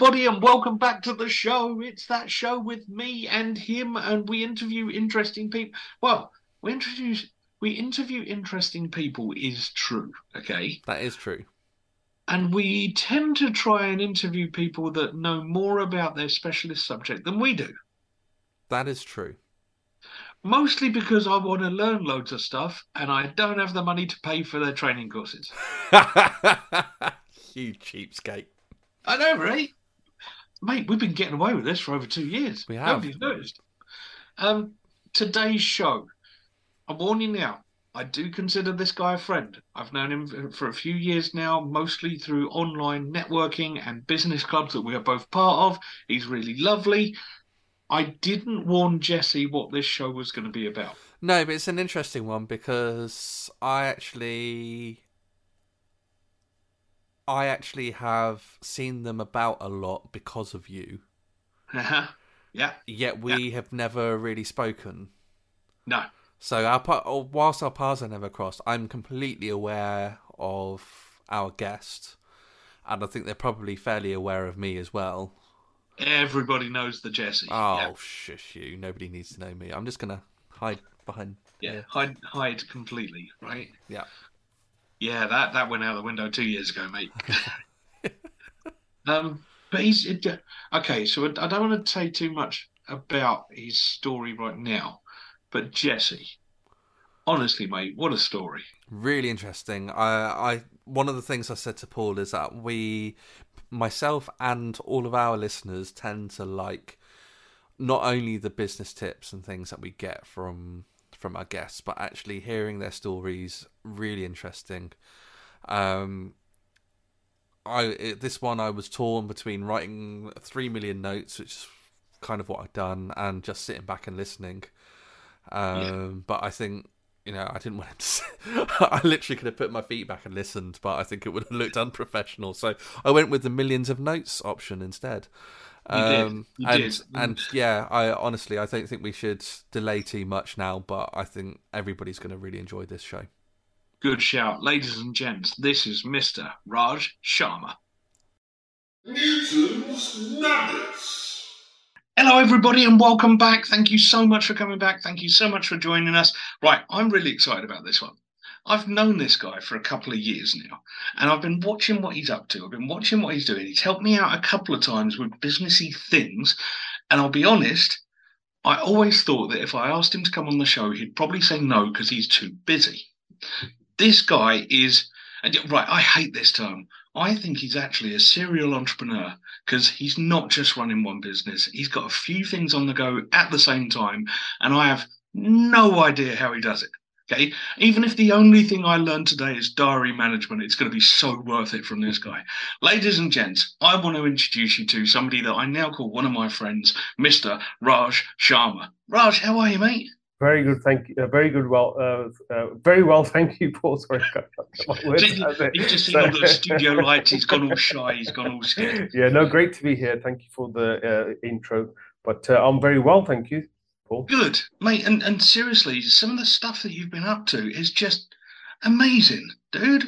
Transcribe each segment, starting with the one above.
Everybody, and welcome back to the show. It's that show with me and him, and we interview interesting people. Well, we introduce we interview interesting people is true, okay, That is true. and we tend to try and interview people that know more about their specialist subject than we do. That is true. Mostly because I want to learn loads of stuff, and I don't have the money to pay for their training courses. you cheapskate. I know, right? Mate, we've been getting away with this for over two years. We have. Nobody's noticed. Um, today's show, I warn you now, I do consider this guy a friend. I've known him for a few years now, mostly through online networking and business clubs that we are both part of. He's really lovely. I didn't warn Jesse what this show was going to be about. No, but it's an interesting one because I actually I actually have seen them about a lot because of you. Uh-huh. yeah, Yet we have never really spoken. no. So our pa- whilst our paths are never crossed, I'm completely aware of our guest, and I think they're probably fairly aware of me as well. Everybody knows the Jesse. Oh, yeah. shush you! Nobody needs to know me. I'm just gonna hide behind. Yeah, hide hide completely, right? Yeah. Yeah, that that went out the window two years ago, mate. um, but he's okay. So I don't want to say too much about his story right now, but Jesse, honestly, mate, what a story! Really interesting. I, I one of the things I said to Paul is that we, myself and all of our listeners, tend to like not only the business tips and things that we get from from our guests, but actually hearing their stories. Really interesting. Um, I it, this one I was torn between writing three million notes, which is kind of what I've done, and just sitting back and listening. Um, But I think you know I didn't want him to. Sit. I literally could have put my feet back and listened, but I think it would have looked unprofessional. So I went with the millions of notes option instead. You did. Um, You and did. and yeah, I honestly I don't think we should delay too much now, but I think everybody's going to really enjoy this show. Good shout, ladies and gents. This is Mister Raj Sharma. Newton's Nuggets. Hello, everybody, and welcome back. Thank you so much for coming back. Thank you so much for joining us. Right, I'm really excited about this one. I've known this guy for a couple of years now, and I've been watching what he's up to. I've been watching what he's doing. He's helped me out a couple of times with businessy things, and I'll be honest, I always thought that if I asked him to come on the show, he'd probably say no because he's too busy. This guy is, right, I hate this term. I think he's actually a serial entrepreneur because he's not just running one business. He's got a few things on the go at the same time, and I have no idea how he does it. Okay, even if the only thing I learned today is diary management, it's going to be so worth it from this guy. Ladies and gents, I want to introduce you to somebody that I now call one of my friends, Mr. Raj Sharma. Raj, how are you, mate? Very good, thank you. Uh, very good, well, uh, uh, very well, thank you, Paul. Sorry, words He's just seen all the studio lights. He's gone all shy. He's gone all scared. Yeah, no, great to be here. Thank you for the uh, intro. But uh, I'm very well, thank you, Paul. Good, mate. And and seriously, some of the stuff that you've been up to is just amazing, dude.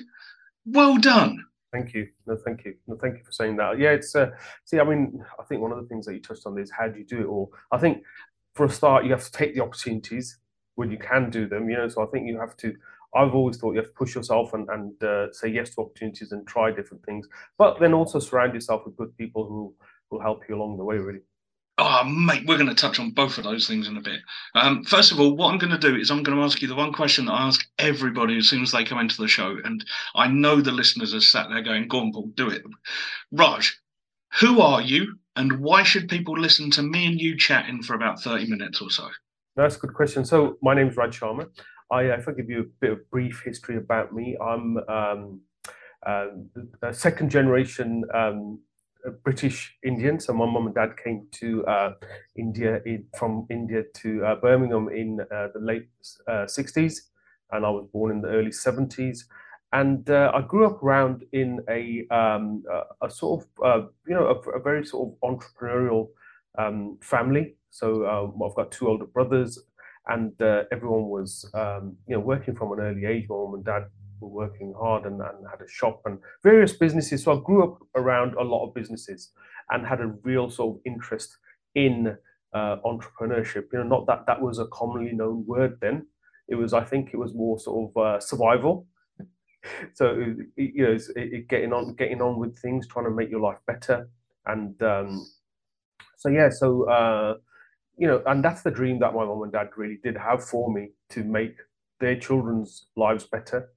Well done. Thank you. No, thank you. No, thank you for saying that. Yeah, it's uh, see, I mean, I think one of the things that you touched on is how do you do it all. I think for a start, you have to take the opportunities when you can do them. You know, so I think you have to. I've always thought you have to push yourself and and uh, say yes to opportunities and try different things, but then also surround yourself with good people who will help you along the way. Really. Oh, mate, we're going to touch on both of those things in a bit. Um, first of all, what I'm going to do is I'm going to ask you the one question that I ask everybody as soon as they come into the show, and I know the listeners are sat there going, "Go on, Paul, do it." Raj, who are you, and why should people listen to me and you chatting for about thirty minutes or so? That's a good question. So my name is Raj Sharma. I, if I give you a bit of brief history about me, I'm um, uh, a second generation um, British Indian. So my mum and dad came to uh, India in, from India to uh, Birmingham in uh, the late uh, 60s, and I was born in the early 70s. And uh, I grew up around in a um, a, sort of you know a, a very sort of entrepreneurial um, family. So I've got two older brothers, and everyone was um, you know working from an early age. My mum and dad were working hard and, and had a shop and various businesses. So I grew up around a lot of businesses and had a real sort of interest in uh, entrepreneurship. You know, not that that was a commonly known word then. It was, I think, it was more sort of uh, survival. so you know, it, it, getting on, getting on with things, trying to make your life better, and um, so yeah, so uh, you know, and that's the dream that my mom and dad really did have for me to make their children's lives better.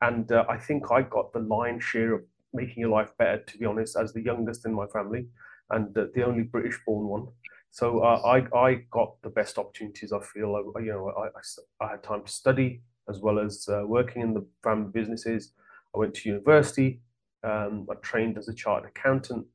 And uh, I think I got the lion's share of making your life better, to be honest, as the youngest in my family and uh, the only British born one. So uh, I, I got the best opportunities. I feel, uh, you know, I, I, I had time to study as well as uh, working in the family businesses. I went to university. Um, I trained as a chartered accountant,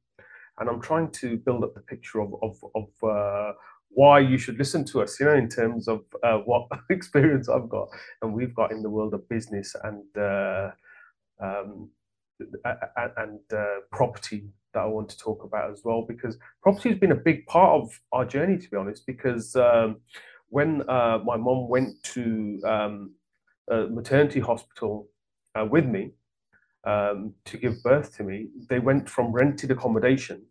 and I'm trying to build up the picture of of, of uh, why you should listen to us, you know, in terms of uh, what experience I've got and we've got in the world of business and uh, um, and uh, property that I want to talk about as well, because property has been a big part of our journey, to be honest. Because um, when uh, my mom went to um, maternity hospital uh, with me um, to give birth to me, they went from rented accommodation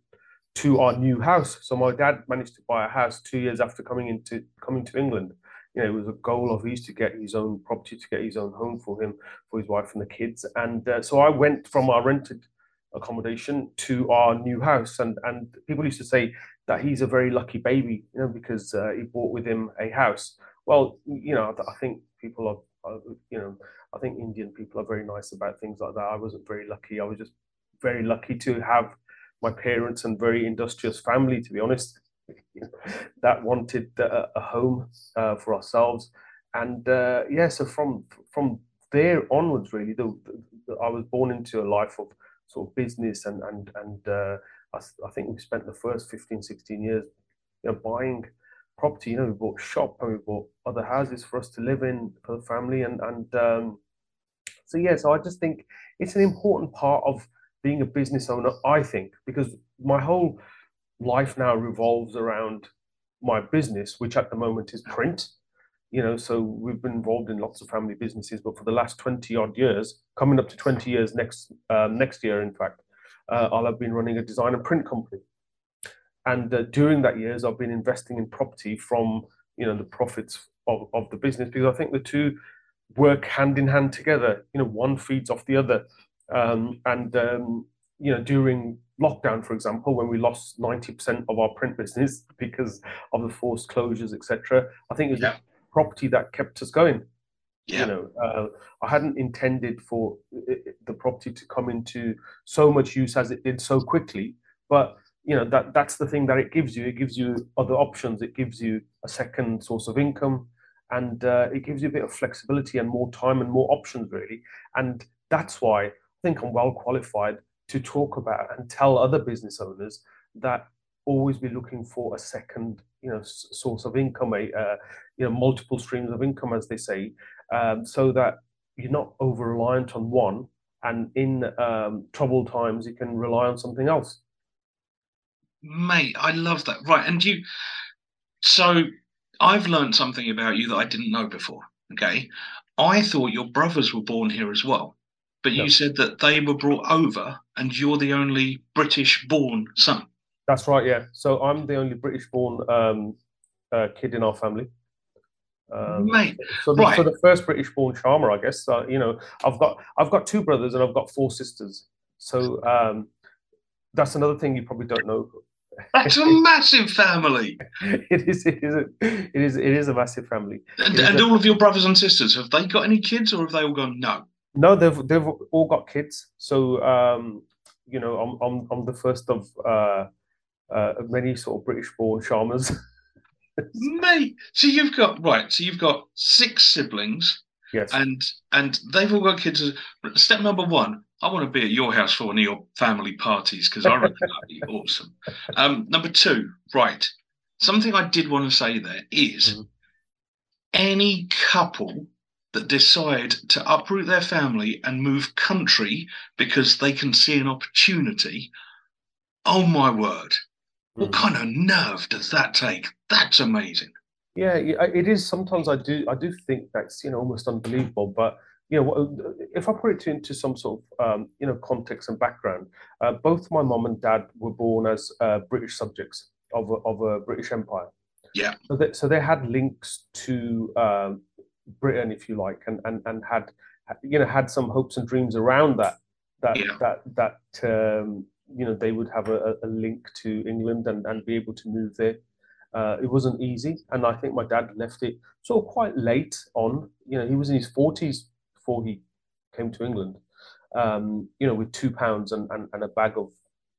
to our new house. So my dad managed to buy a house two years after coming into coming to England. You know, it was a goal of his to get his own property, to get his own home for him, for his wife and the kids. And uh, so I went from our rented accommodation to our new house. And and people used to say that he's a very lucky baby, you know, because uh, he brought with him a house. Well, you know, I think people are, you know, I think Indian people are very nice about things like that. I wasn't very lucky. I was just very lucky to have my parents and very industrious family, to be honest, that wanted a, a home uh, for ourselves. And uh, yeah, so from from there onwards, really, the, the, I was born into a life of sort of business and and and uh, I, I, think we spent the first 15, 16 years, you know, buying property. You know, we bought shop and we bought other houses for us to live in for the family, and and um, so yeah, so I just think it's an important part of being a business owner, I think, because my whole life now revolves around my business, which at the moment is print. You know, so we've been involved in lots of family businesses, but for the last twenty odd years, coming up to twenty years next um, next year, in fact, uh, I'll have been running a design and print company. And uh, during that years, I've been investing in property from you know the profits of, of the business because I think the two work hand in hand together. You know, one feeds off the other. Um, and um, you know, during lockdown, for example, when we lost ninety percent of our print business because of the forced closures, etc., I think it was yeah. property that kept us going. Yeah. You know, uh, I hadn't intended for the property to come into so much use as it did so quickly, but you know that that's the thing that it gives you. It gives you other options. It gives you a second source of income, and uh, it gives you a bit of flexibility and more time and more options, really. And that's why think I'm well qualified to talk about and tell other business owners that always be looking for a second, you know, source of income, a uh, you know, multiple streams of income, as they say, um, so that you're not over reliant on one, and in um, troubled times you can rely on something else. Mate, I love that. Right, and you. So I've learned something about you that I didn't know before. Okay, I thought your brothers were born here as well. But you said that they were brought over and you're the only British born son. That's right, yeah. So I'm the only British born um, uh, kid in our family. Um, Mate, so the, right. so the first British born charmer, I guess. Uh, you know, I've got I've got two brothers and I've got four sisters. So um, that's another thing you probably don't know. That's a massive family. it is. It is. A, it is. It is a massive family. And, and a, all of your brothers and sisters have they got any kids, or have they all gone no? No, they've they've all got kids. So um, you know, I'm I'm I'm the first of uh, uh, many sort of British-born charmers. Mate, so you've got right. So you've got six siblings. Yes. And and they've all got kids. Step number one, I want to be at your house for one of your family parties because I reckon that'd be awesome. Um, number two, right. Something I did want to say there is mm-hmm. any couple that decide to uproot their family and move country because they can see an opportunity. Oh my word. What hmm. kind of nerve does that take? That's amazing. Yeah, it is. Sometimes I do. I do think that's you know almost unbelievable. But you know, if I put it into some sort of um, you know context and background, uh, both my mom and dad were born as uh, British subjects of a, of a British Empire. Yeah. So they, so they had links to um, Britain, if you like, and and and had you know had some hopes and dreams around that that Yeah. that that um, you know they would have a, a link to England and and be able to move there. Uh, it wasn't easy, and I think my dad left it sort of quite late on. You know, he was in his forties before he came to England. Um, you know, with two pounds and, and, and a bag of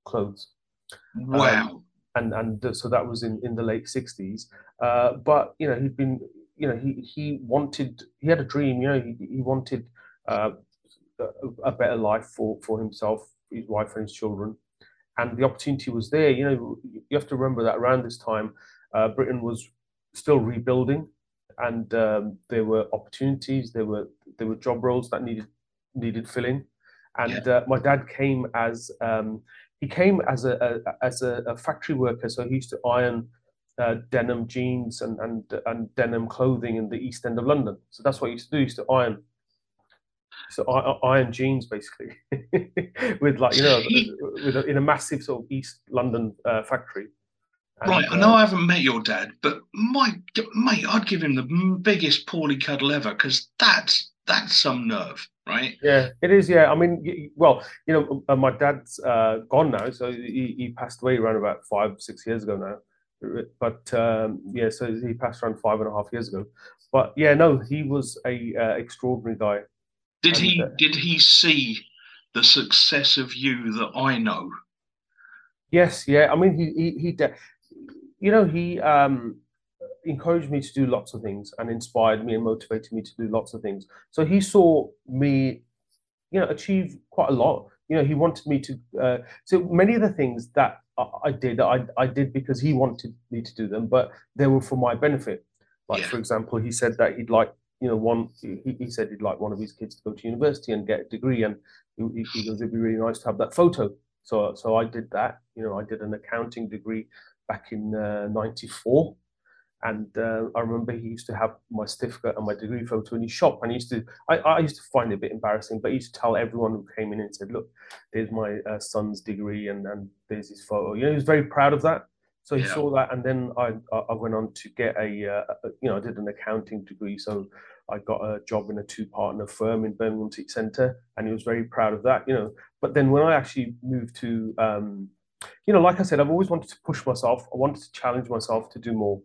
clothes Wow. and and so that was in in the late 60s uh but you know he'd been you know he he wanted he had a dream you know he, he wanted uh, a, a better life for for himself his wife and his children. And the opportunity was there you know you have to remember that around this time uh, britain was still rebuilding. And um, there were opportunities there were there were job roles that needed needed filling. And uh, my dad came as um, he came as a, a as a, a, factory worker, so he used to iron uh, denim jeans and, and and denim clothing in the East End of London. So that's what he used to do. He used to iron, so iron jeans basically, with like you know, with a, in a massive sort of East London uh, factory. And, right, I know uh, I haven't met your dad, but my mate, I'd give him the biggest Paulie cuddle ever because that's that's some nerve, right? Yeah, it is. Yeah, I mean, well, you know, uh, my dad's uh, gone now, so he, he passed away around about five, six years ago now. But um, yeah, so he passed around five and a half years ago. But yeah, no, he was a uh, extraordinary guy. Did and, he? Uh, did he see the success of you that I know? Yes. Yeah. I mean, he he, he you know, he um encouraged me to do lots of things and inspired me and motivated me to do lots of things. So he saw me, you know, achieve quite a lot. You know, he wanted me to. Uh, so many of the things that I, did, I, I did because he wanted me to do them, but they were for my benefit. Like, yeah. for example, he said that he'd like, you know, one. He, he said he'd like one of his kids to go to university and get a degree, and he, he goes, it'd be really nice to have that photo. So, so I did that. You know, I did an accounting degree back in uh, '94. And uh, I remember he used to have my certificate and my degree photo in his shop. And he used to, I, I used to find it a bit embarrassing, but he used to tell everyone who came in and said, "Look, there's my uh, son's degree, and and there's his photo." You know, he was very proud of that. So he yeah. saw that, and then I I went on to get a, uh, you know, I did an accounting degree, so I got a job in a two partner firm in Birmingham City Centre, and he was very proud of that. You know, but then when I actually moved to, um, you know, like I said, I've always wanted to push myself. I wanted to challenge myself to do more.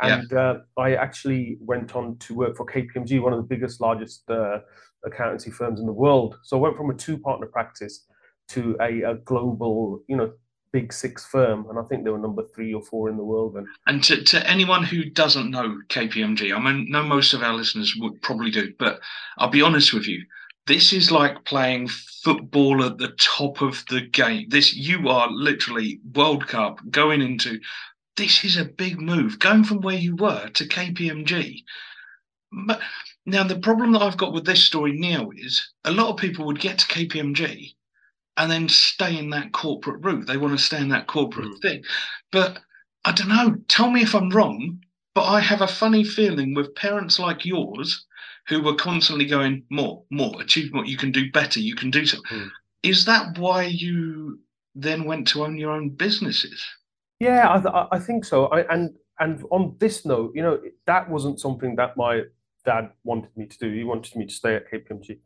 And yeah. uh, I actually went on to work for KPMG, one of the biggest, largest uh, accountancy firms in the world. So I went from a two-partner practice to a, a, global, you know, big six firm, and I think they were number three or four in the world. And and to, to anyone who doesn't know KPMG, I mean, know most of our listeners would probably do, but I'll be honest with you. This is like playing football at the top of the game. This you are literally World Cup going into this is a big move going from where you were to KPMG. But now the problem that I've got with this story now is a lot of people would get to KPMG and then stay in that corporate route. They want to stay in that corporate mm. thing. But I don't know, tell me if I'm wrong, but I have a funny feeling with parents like yours who were constantly going, more, more, achieve more, you can do better, you can do something. Mm. Is that why you then went to own your own businesses? Yeah, I, th- I think so. I, and and on this note, you know, that wasn't something that my dad wanted me to do. He wanted me to stay at KPMG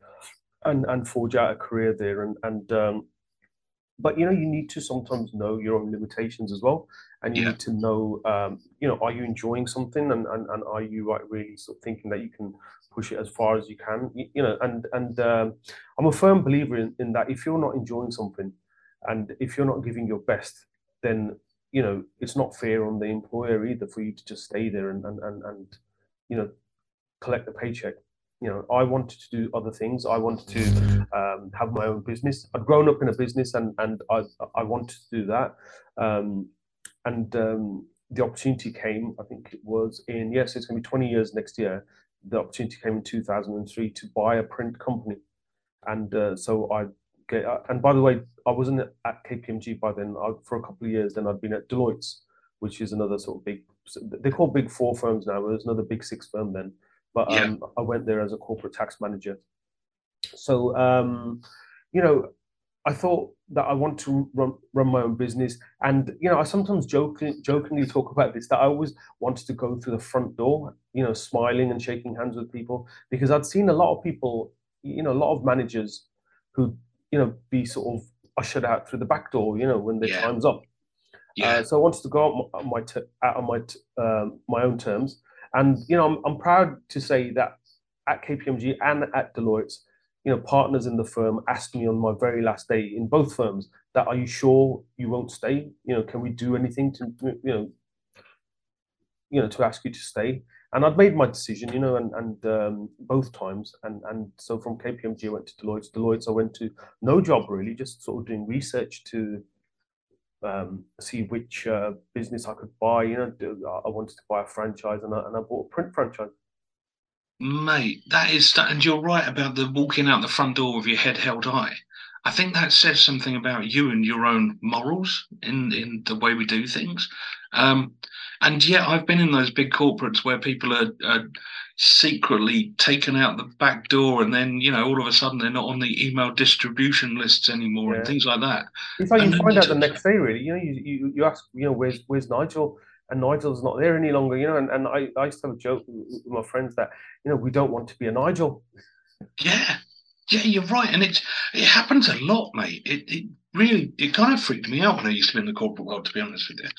and and forge out a career there. And and um, but you know, you need to sometimes know your own limitations as well, and you yeah. need to know, um, you know, are you enjoying something, and and, and are you like really sort of thinking that you can push it as far as you can, you, you know, and and um, I'm a firm believer in, in that if you're not enjoying something, and if you're not giving your best, then you know, it's not fair on the employer either for you to just stay there and, and, and, and you know, collect the paycheck. You know, I wanted to do other things. I wanted to um, have my own business. I'd grown up in a business and, and I, I wanted to do that. Um, and um, the opportunity came, I think it was in, yes, it's going to be 20 years next year. The opportunity came in 2003 to buy a print company. And uh, so I Okay, uh, and by the way, I wasn't at KPMG by then I, for a couple of years. Then I'd been at Deloitte's, which is another sort of big. They're called Big Four firms now. There's another Big Six firm then, but yeah. um, I went there as a corporate tax manager, So, um, you know, I thought that I want to run, run my own business. And, you know, I sometimes joking, jokingly talk about this, that I always wanted to go through the front door, you know, smiling and shaking hands with people, because I'd seen a lot of people, you know, a lot of managers who, you know, be sort of ushered out through the back door, you know, when their Yeah. time's up. Yeah. Uh, so I wanted to go out on my t- out on my t- um, my own terms, and you know I'm, I'm proud to say that at KPMG and at Deloitte, you know partners in the firm asked me on my very last day in both firms that are you sure you won't stay? You know, can we do anything to you know you know to ask you to stay? And I'd made my decision, you know, and and um, both times, and and so from KPMG I went to Deloitte. Deloitte I went to no job really, just sort of doing research to um, see which uh, business I could buy. You know, I wanted to buy a franchise, and I, and I bought a print franchise. Mate, that is, and you're right about the walking out the front door with your head held high. I think that says something about you and your own morals in in the way we do things. Um, and yeah, I've been in those big corporates where people are, are secretly taken out the back door, and then you know all of a sudden they're not on the email distribution lists anymore and things like that. It's like And you find out the next day, really. You know, you, you, you ask, you know, where's where's Nigel? And Nigel's not there any longer. You know, and, and I, I used to have a joke with with my friends that you know we don't want to be a Nigel. Yeah, yeah, you're right, and it it happens a lot, mate. It it really it kind of freaked me out when I used to be in the corporate world, to be honest with you.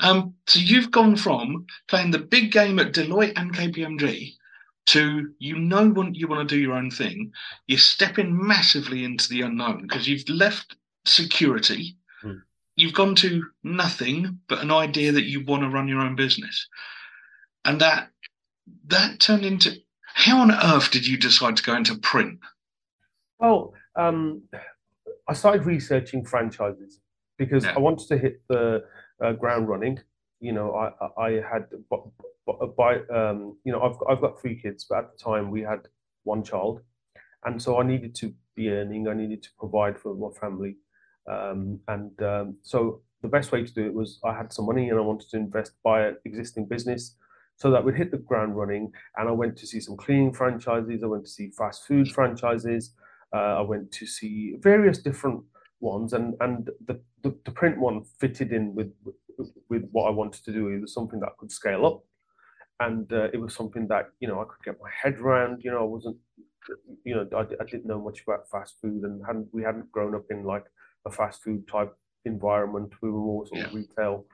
Um, so you've gone from playing the big game at Deloitte and KPMG to you know when you want to do your own thing. You're stepping massively into the unknown because you've left security. Hmm. You've gone to nothing but an idea that you want to run your own business, and that that turned into how on earth did you decide to go into print? Well, um, I started researching franchises because Yeah. I wanted to hit the uh, ground running. You know, I I had by um, you know I've I've got three kids, but at the time we had one child, and so I needed to be earning. I needed to provide for my family, um, and um, so the best way to do it was I had some money and I wanted to invest by an existing business so that we'd hit the ground running. And I went to see some cleaning franchises. I went to see fast food franchises. Uh, I went to see various different ones, and and the, the, the print one fitted in with with what I wanted to do. It was something that could scale up, and uh, it was something that you know I could get my head around. You know, I wasn't, you know, I, I didn't know much about fast food, and hadn't we hadn't grown up in like a fast food type environment. We were more sort of Yeah. retail,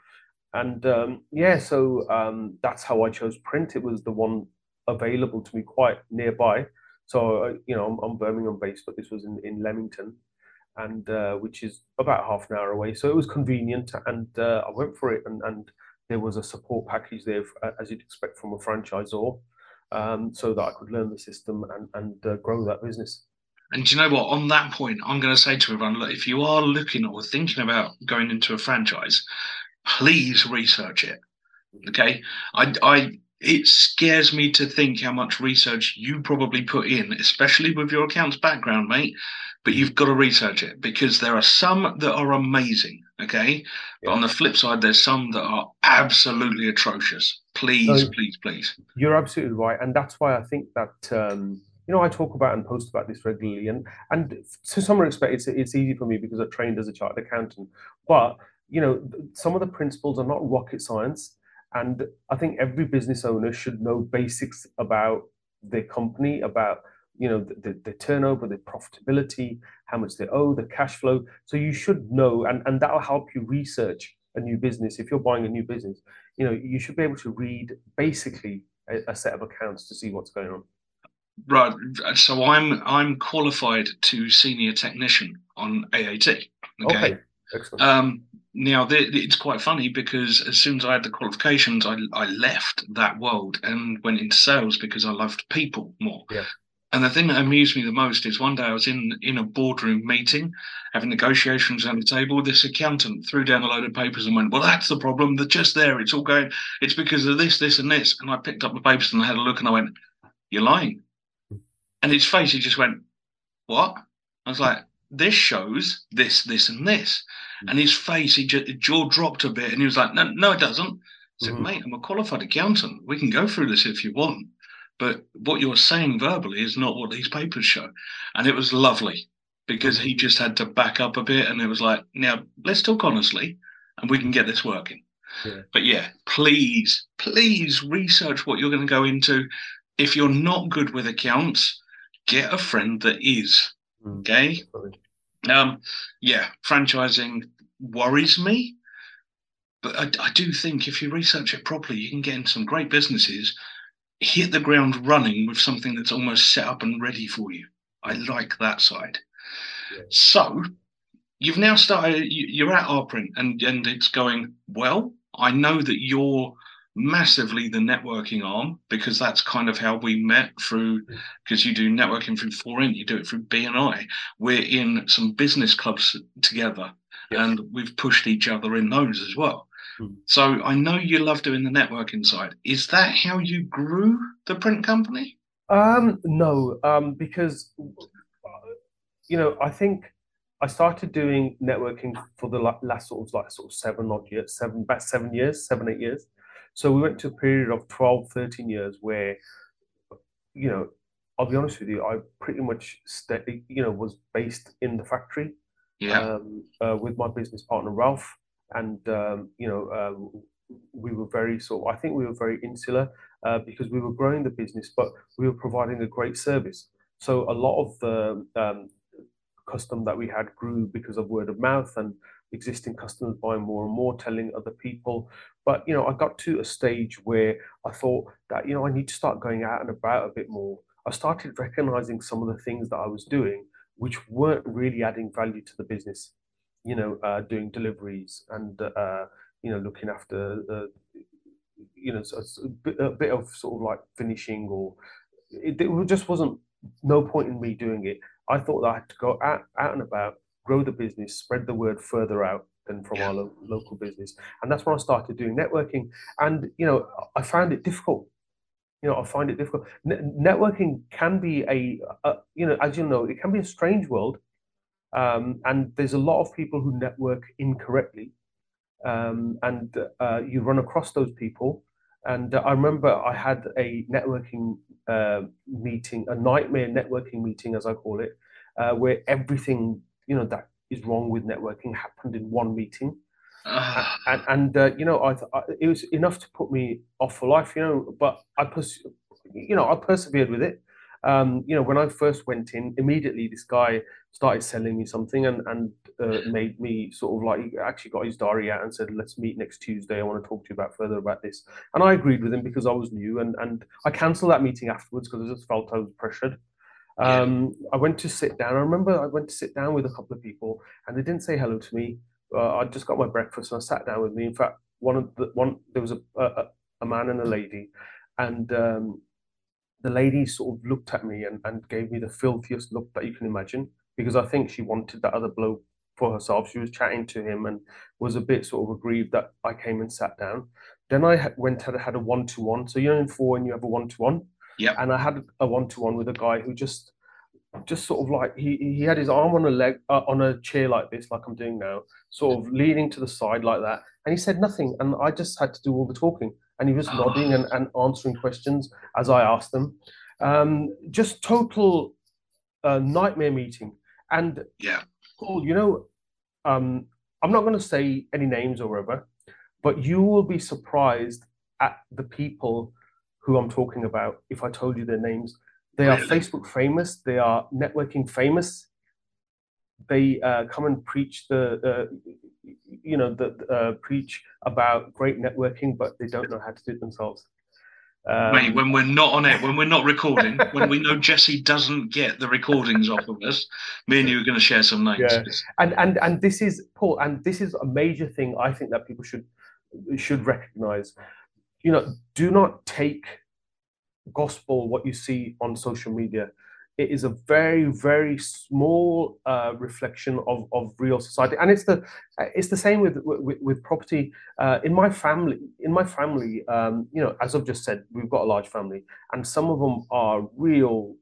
and um, yeah, so um, that's how I chose print. It was the one available to me quite nearby. So uh, you know, I'm, I'm Birmingham based, but this was in, in Leamington, and uh, which is about half an hour away. So it was convenient, and uh, I went for it. And, and there was a support package there, as you'd expect from a franchisor, um, so that I could learn the system and and uh, grow that business. And you know what? On that point, I'm going to say to everyone: look, if you are looking or thinking about going into a franchise, please research it. Okay, I, I, it scares me to think how much research you probably put in, especially with your accounts background, mate. But you've got to research it because there are some that are amazing. Okay, but on the flip side, there's some that are absolutely atrocious. Please, No. please, please. You're absolutely right, and that's why I think that um, you know I talk about and post about this regularly, and and to some respect, it's it's easy for me because I trained as a chartered accountant. But you know, some of the principles are not rocket science, and I think every business owner should know basics about their company, about you know the, the, turnover, the profitability, how much they owe, the cash flow. So you should know, and and that'll help you research a new business if you're buying a new business you know you should be able to read basically a, a set of accounts to see what's going on Right. So I'm I'm qualified to senior technician on AAT. Okay. okay, excellent Um, now the, it's quite funny because as soon as I had the qualifications, I I left that world and went into sales because I loved people more. Yeah. And the thing that amused me the most is one day I was in in a boardroom meeting, having negotiations on the table. This accountant threw down a load of papers and went, "Well, that's the problem. They're just there. It's all going. It's because of this, this, and this." And I picked up the papers and I had a look and I went, "You're lying." And his face, he just went, "What?" I was like, "This shows this, this, and this." And his face, he just jaw dropped a bit, and he was like, "No, no, it doesn't." I said, Mhm. "Mate, I'm a qualified accountant. We can go through this if you want." but what you're saying verbally is not what these papers show. And it was lovely because he just had to back up a bit and it was like, now let's talk honestly and we can get this working. Yeah. But yeah, please, please research what you're going to go into. If you're not good with accounts, get a friend that is. Mm. Okay. Um, yeah, franchising worries me, but I, I do think if you research it properly, you can get into some great businesses, hit the ground running with something that's almost set up and ready for you. I like that side. Yeah. So you've now started. you- You're at Arprint, and and it's going well. I know that you're massively the networking arm because that's kind of how we met through because you do networking through 4N, you do it through BNI. We're in some business clubs together Yes. and we've pushed each other in those as well. Hmm. So I know you love doing the networking side. Is that how you grew the print company? Um, no, um, because you know, I think I started doing networking for the last sort of like sort of seven odd years, seven about seven years, seven, eight years. So we went to a period of 12, 13 years where, you know, I'll be honest with you, I pretty much sta you know, was based in the factory Yeah. um, uh, with my business partner Ralph, and um, you know uh, we were very sort. Of, I think we were very insular uh, because we were growing the business, but we were providing a great service. So a lot of the um, custom that we had grew because of word of mouth and existing customers buying more and more, telling other people. But you know, I got to a stage where I thought that you know I need to start going out and about a bit more. I started recognizing some of the things that I was doing which weren't really adding value to the business. You know, uh, doing deliveries and uh, you know looking after uh, you know a, bit, of sort of like finishing or it, it just wasn't no point in me doing it. I thought that I had to go out, out and about, grow the business, spread the word further out than from our lo- local business, and that's when I started doing networking. And you know, I found it difficult you know, I find it difficult. N- networking can be a, a, you know, as you know, it can be a strange world, um, and there's a lot of people who network incorrectly, um, and uh, you run across those people. And uh, I remember I had a networking uh, meeting, a nightmare networking meeting, as I call it, uh, where everything you know that is wrong with networking happened in one meeting. Ah, and and uh, you know I, I it was enough to put me off for life you know but i pers- you know i persevered with it. Um you know when i first went in immediately this guy started selling me something and and uh, made me sort of like he actually got his diary out and said let's meet next tuesday. I want to talk to you about further about this. And i agreed with him because i was new and and i cancelled that meeting afterwards because i just felt i was pressured. Um, I went to sit down. I remember I went to sit down with a couple of people, and they didn't say hello to me uh, I just got my breakfast and I sat down with me. In fact, one of the one there was a a, a man and a lady, and um, the lady sort of looked at me and, and gave me the filthiest look that you can imagine because I think she wanted that other bloke for herself. She was chatting to him and was a bit sort of aggrieved that I came and sat down. Then I went and had a one to one. So you know in 4N you have a one to one. Yep. And I had a one to one with a guy who just just sort of like he he had his arm on a leg uh, on a chair like this, like I'm doing now, sort of leaning to the side like that, and he said nothing, and I just had to do all the talking, and he was Oh. nodding and, and answering questions as I asked them. Um, just total uh, nightmare meeting, and yeah. Paul, you know, um, I'm not going to say any names or whatever, but you will be surprised at the people who I'm talking about if I told you their names. They are Facebook famous. They are networking famous. They uh, come and preach the, uh, you know, the uh, preach about great networking, but they don't know how to do it themselves. Um, Mate, when we're not on it, when we're not recording, when we know Jesse doesn't get the recordings off of us, me and you are going to share some names. Yeah. and and and this is Paul, and this is a major thing I think that people should should recognize. You know, do not take gospel what you see on social media. It is a very very small uh, reflection of, of real society, and it's the it's the same with with, with property. Uh, in my family, in my family, um, you know, as I've just said, we've got a large family, and some of them are real,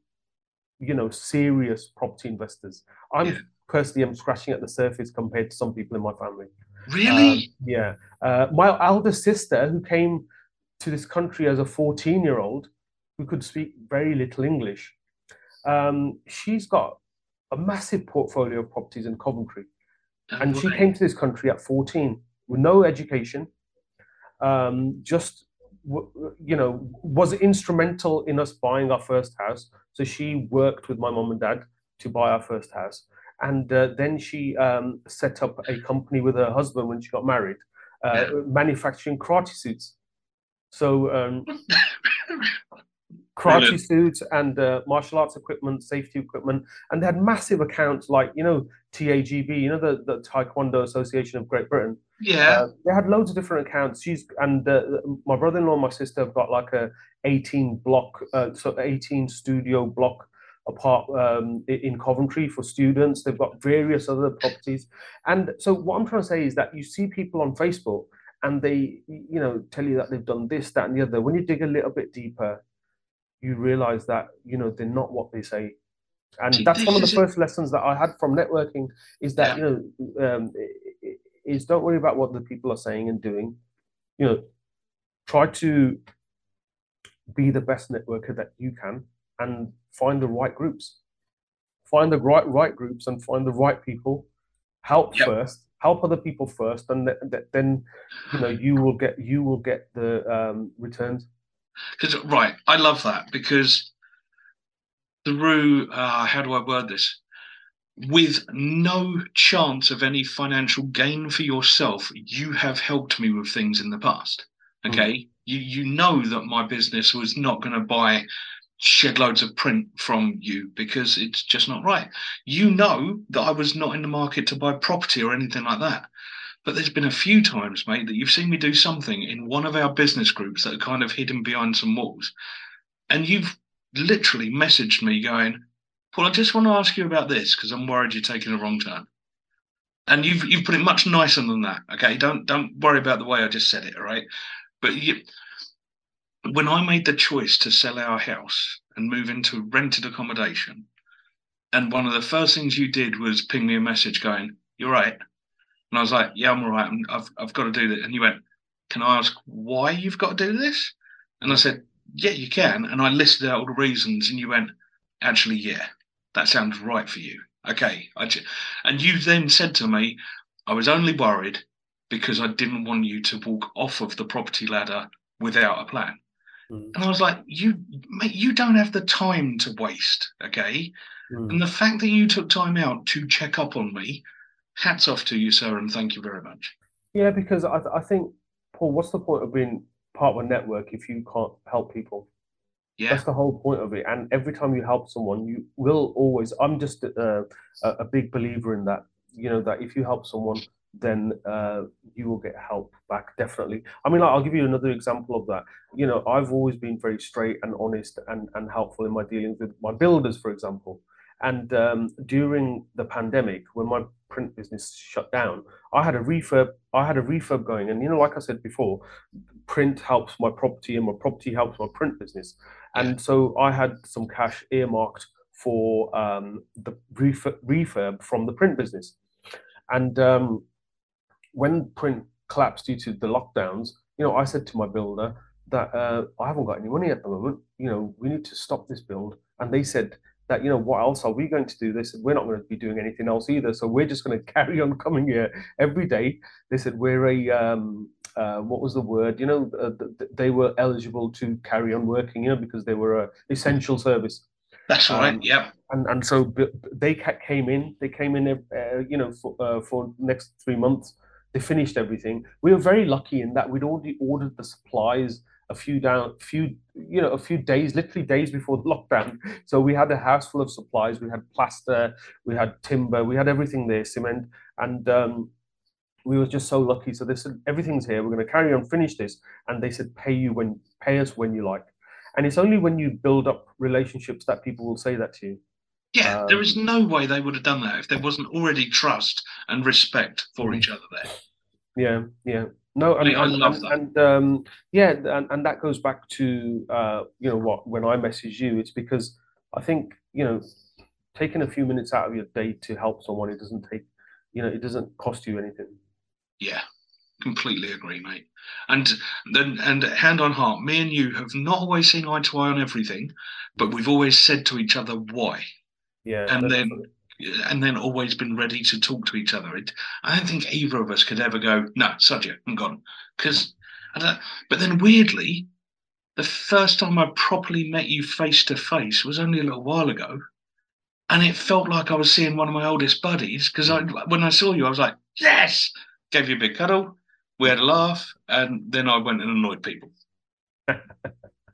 you know, serious property investors. I'm Yeah. personally am scratching at the surface compared to some people in my family. Really? Um, yeah. Uh, my elder sister, who came to this country as a 14 year old, who could speak very little English. Um, she's got a massive portfolio of properties in Coventry, and she came to this country at 14 with no education. Um, just you know, was instrumental in us buying our first house. So she worked with my mom and dad to buy our first house, and uh, then she um, set up a company with her husband when she got married, uh, manufacturing karate suits. So um, karate Brilliant. suits and uh, martial arts equipment, safety equipment, and they had massive accounts like you know TAGB, you know the, the Taekwondo Association of Great Britain. yeah. Uh, they had loads of different accounts. She's and uh, my brother-in-law and my sister have got like a 18 block, uh, so 18 studio block apart um, in Coventry for students. They've got various other properties, and so what I'm trying to say is that you see people on Facebook and they, you know, tell you that they've done this, that, and the other. When you dig a little bit deeper, you realize that you know they're not what they say. And See, that's one of the first lessons that I had from networking is that Yeah. you know um, is don't worry about what the people are saying and doing. You know, try to be the best networker that you can and find the right groups. Find the right right groups and find the right people. Help Yep. first. Help other people first, and th- th- then you know you will get you will get the um, returns. Because right, I love that because through uh, how do I word this? With no chance of any financial gain for yourself, you have helped me with things in the past. Okay, you you know that my business was not going to buy shed loads of print from you because it's just not right. You know that I was not in the market to buy property or anything like that. But there's been a few times, mate, that you've seen me do something in one of our business groups that are kind of hidden behind some walls. And you've literally messaged me going, Paul, I just want to ask you about this because I'm worried you're taking a wrong turn. And you've you've put it much nicer than that. Okay. Don't don't worry about the way I just said it, all right? But you when I made the choice to sell our house and move into rented accommodation, and one of the first things you did was ping me a message going, You're right. And I was like, Yeah, I'm all right. I've, I've got to do this. And you went, Can I ask why you've got to do this? And I said, Yeah, you can. And I listed out all the reasons. And you went, Actually, yeah, that sounds right for you. Okay. And you then said to me, I was only worried because I didn't want you to walk off of the property ladder without a plan. Mm. And I was like, you, mate, you don't have the time to waste. Okay. And the fact that you took time out to check up on me, hats off to you, sir, and thank you very much. Yeah, because I, I think, Paul, what's the point of being part of a network if you can't help people? Yeah. That's the whole point of it. And every time you help someone, you will always. I'm just a, a, a big believer in that. You know that if you help someone, then uh, you will get help back. Definitely. I mean, like, I'll give you another example of that. You know, I've always been very straight and honest and, and helpful in my dealings with my builders, for example. And um, during the pandemic, when my print business shut down, I had a refurb. I had a refurb going, and you know, like I said before, print helps my property, and my property helps my print business. And so I had some cash earmarked for um, the refurb, refurb from the print business. And um, when print collapsed due to the lockdowns, you know, I said to my builder that uh, I haven't got any money at the moment. You know, we need to stop this build. And they said that, you know, what else are we going to do? They said, we're not going to be doing anything else either. So we're just going to carry on coming here every day. They said, we're a, um, uh, what was the word? You know, uh, th- th- they were eligible to carry on working, you know, because they were a essential service. That's all right. Um, Yep. And and so they came in. They came in, uh, you know, for uh, for next three months. They finished everything. We were very lucky in that we'd already ordered the supplies a few down, few you know, a few days, literally days before the lockdown. So we had a house full of supplies. We had plaster, we had timber, we had everything there, cement, and um, we were just so lucky. So they said everything's here. We're going to carry on, finish this, and they said pay you when pay us when you like. And it's only when you build up relationships that people will say that to you. Yeah. there is um, no way they would have done that if there wasn't already trust and respect for each other there. Yeah, yeah. No, and, I love and, that. and, um, yeah, and, and that goes back to uh, you know what when I message you, it's because I think you know taking a few minutes out of your day to help someone, it doesn't take you know it doesn't cost you anything. Yeah. Completely agree, mate. And then, and hand on heart, me and you have not always seen eye to eye on everything, but we've always said to each other why. Yeah. And then and then always been ready to talk to each other. It, I don't think either of us could ever go, no, subject, I'm gone. Because, but then weirdly, the first time I properly met you face to face was only a little while ago. And it felt like I was seeing one of my oldest buddies because I, when I saw you, I was like, yes, gave you a big cuddle, we had a laugh, and then I went and annoyed people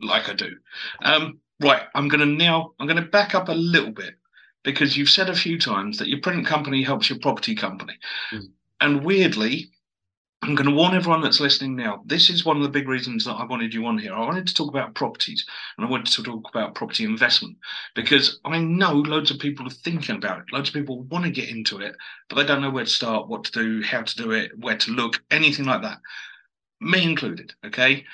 like I do. Um, right, I'm going to now, I'm going to back up a little bit because you've said a few times that your print company helps your property company. Mm. And weirdly, I'm going to warn everyone that's listening now. This is one of the big reasons that I wanted you on here. I wanted to talk about properties and I wanted to talk about property investment because I know loads of people are thinking about it. Loads of people want to get into it, but they don't know where to start, what to do, how to do it, where to look, anything like that. Me included. Okay.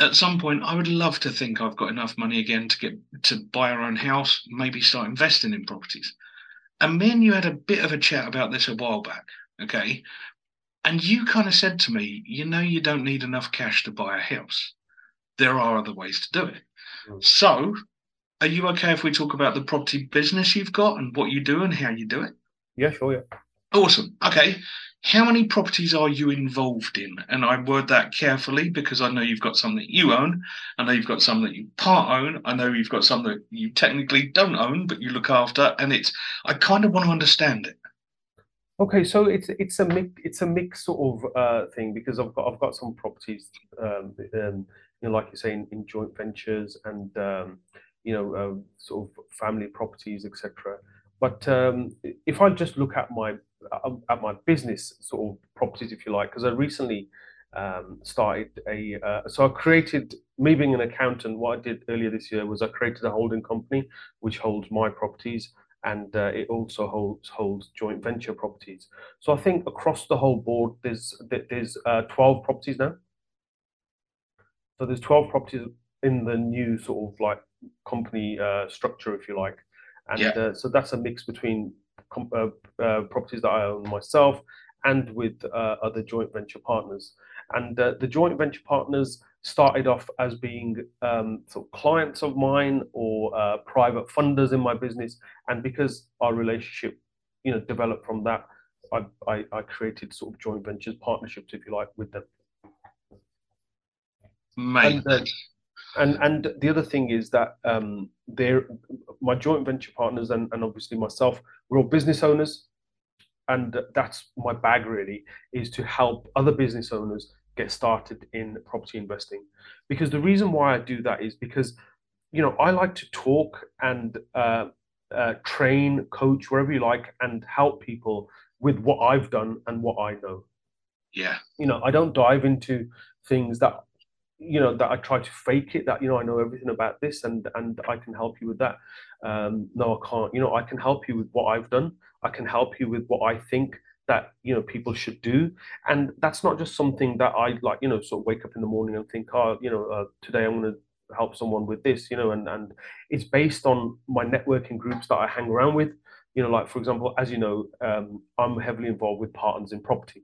At some point, I would love to think I've got enough money again to get to buy our own house, maybe start investing in properties. And me and you had a bit of a chat about this a while back. Okay. And you kind of said to me, you know, you don't need enough cash to buy a house. There are other ways to do it. Mm. So, are you okay if we talk about the property business you've got and what you do and how you do it? Yeah, sure. Yeah. Awesome. Okay. How many properties are you involved in? And I word that carefully because I know you've got some that you own. I know you've got some that you part own. I know you've got some that you technically don't own, but you look after. And it's, I kind of want to understand it. Okay, so it's it's a mix it's a mix sort of uh, thing because I've got I've got some properties, um, um, you know, like you're saying, in joint ventures and um, you know, uh, sort of family properties, etc. But um, if I just look at my at my business sort of properties, if you like, because I recently um, started a uh, so I created me being an accountant. What I did earlier this year was I created a holding company which holds my properties and uh, it also holds holds joint venture properties. So I think across the whole board, there's there's uh, 12 properties now. So there's 12 properties in the new sort of like company uh, structure, if you like, and Yeah. uh, so that's a mix between com- uh, uh, properties that I own myself and with uh, other joint venture partners. And uh, the joint venture partners started off as being um, sort of clients of mine or uh, private funders in my business, and because our relationship, you know, developed from that, I, I, I created sort of joint ventures, partnerships, if you like, with them. Mate, And, uh, and and the other thing is that um, they're my joint venture partners and, and obviously myself we're all business owners. And that's my bag really is to help other business owners get started in property investing. Because the reason why i do that is because you know i like to talk and uh, uh, train coach wherever you like and help people with what i've done and what i know. Yeah, you know i don't dive into things that you know that i try to fake it that you know i know everything about this and and i can help you with that. Um no i can't. You know i can help you with what i've done. I can help you with what i think that you know people should do. And that's not just something that i like you know sort of wake up in the morning and think oh you know uh, today i'm going to help someone with this you know and and it's based on my networking groups that i hang around with. You know like for example as you know um, i'm heavily involved with partners in property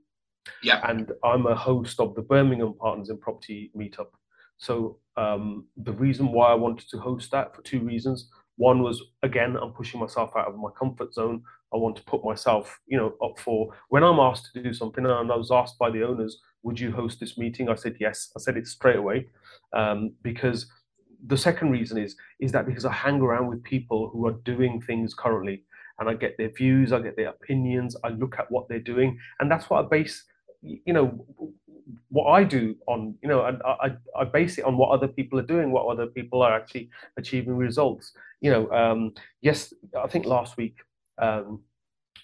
yeah, and I'm a host of the Birmingham Partners in Property meetup. So um, the reason why I wanted to host that for two reasons. One was again, I'm pushing myself out of my comfort zone. I want to put myself, you know, up for when I'm asked to do something. And I was asked by the owners, "Would you host this meeting?" I said yes. I said it straight away um, because the second reason is is that because I hang around with people who are doing things currently, and I get their views, I get their opinions, I look at what they're doing, and that's what I base you know what I do on you know and I, I base it on what other people are doing what other people are actually achieving results. You know um yes I think last week um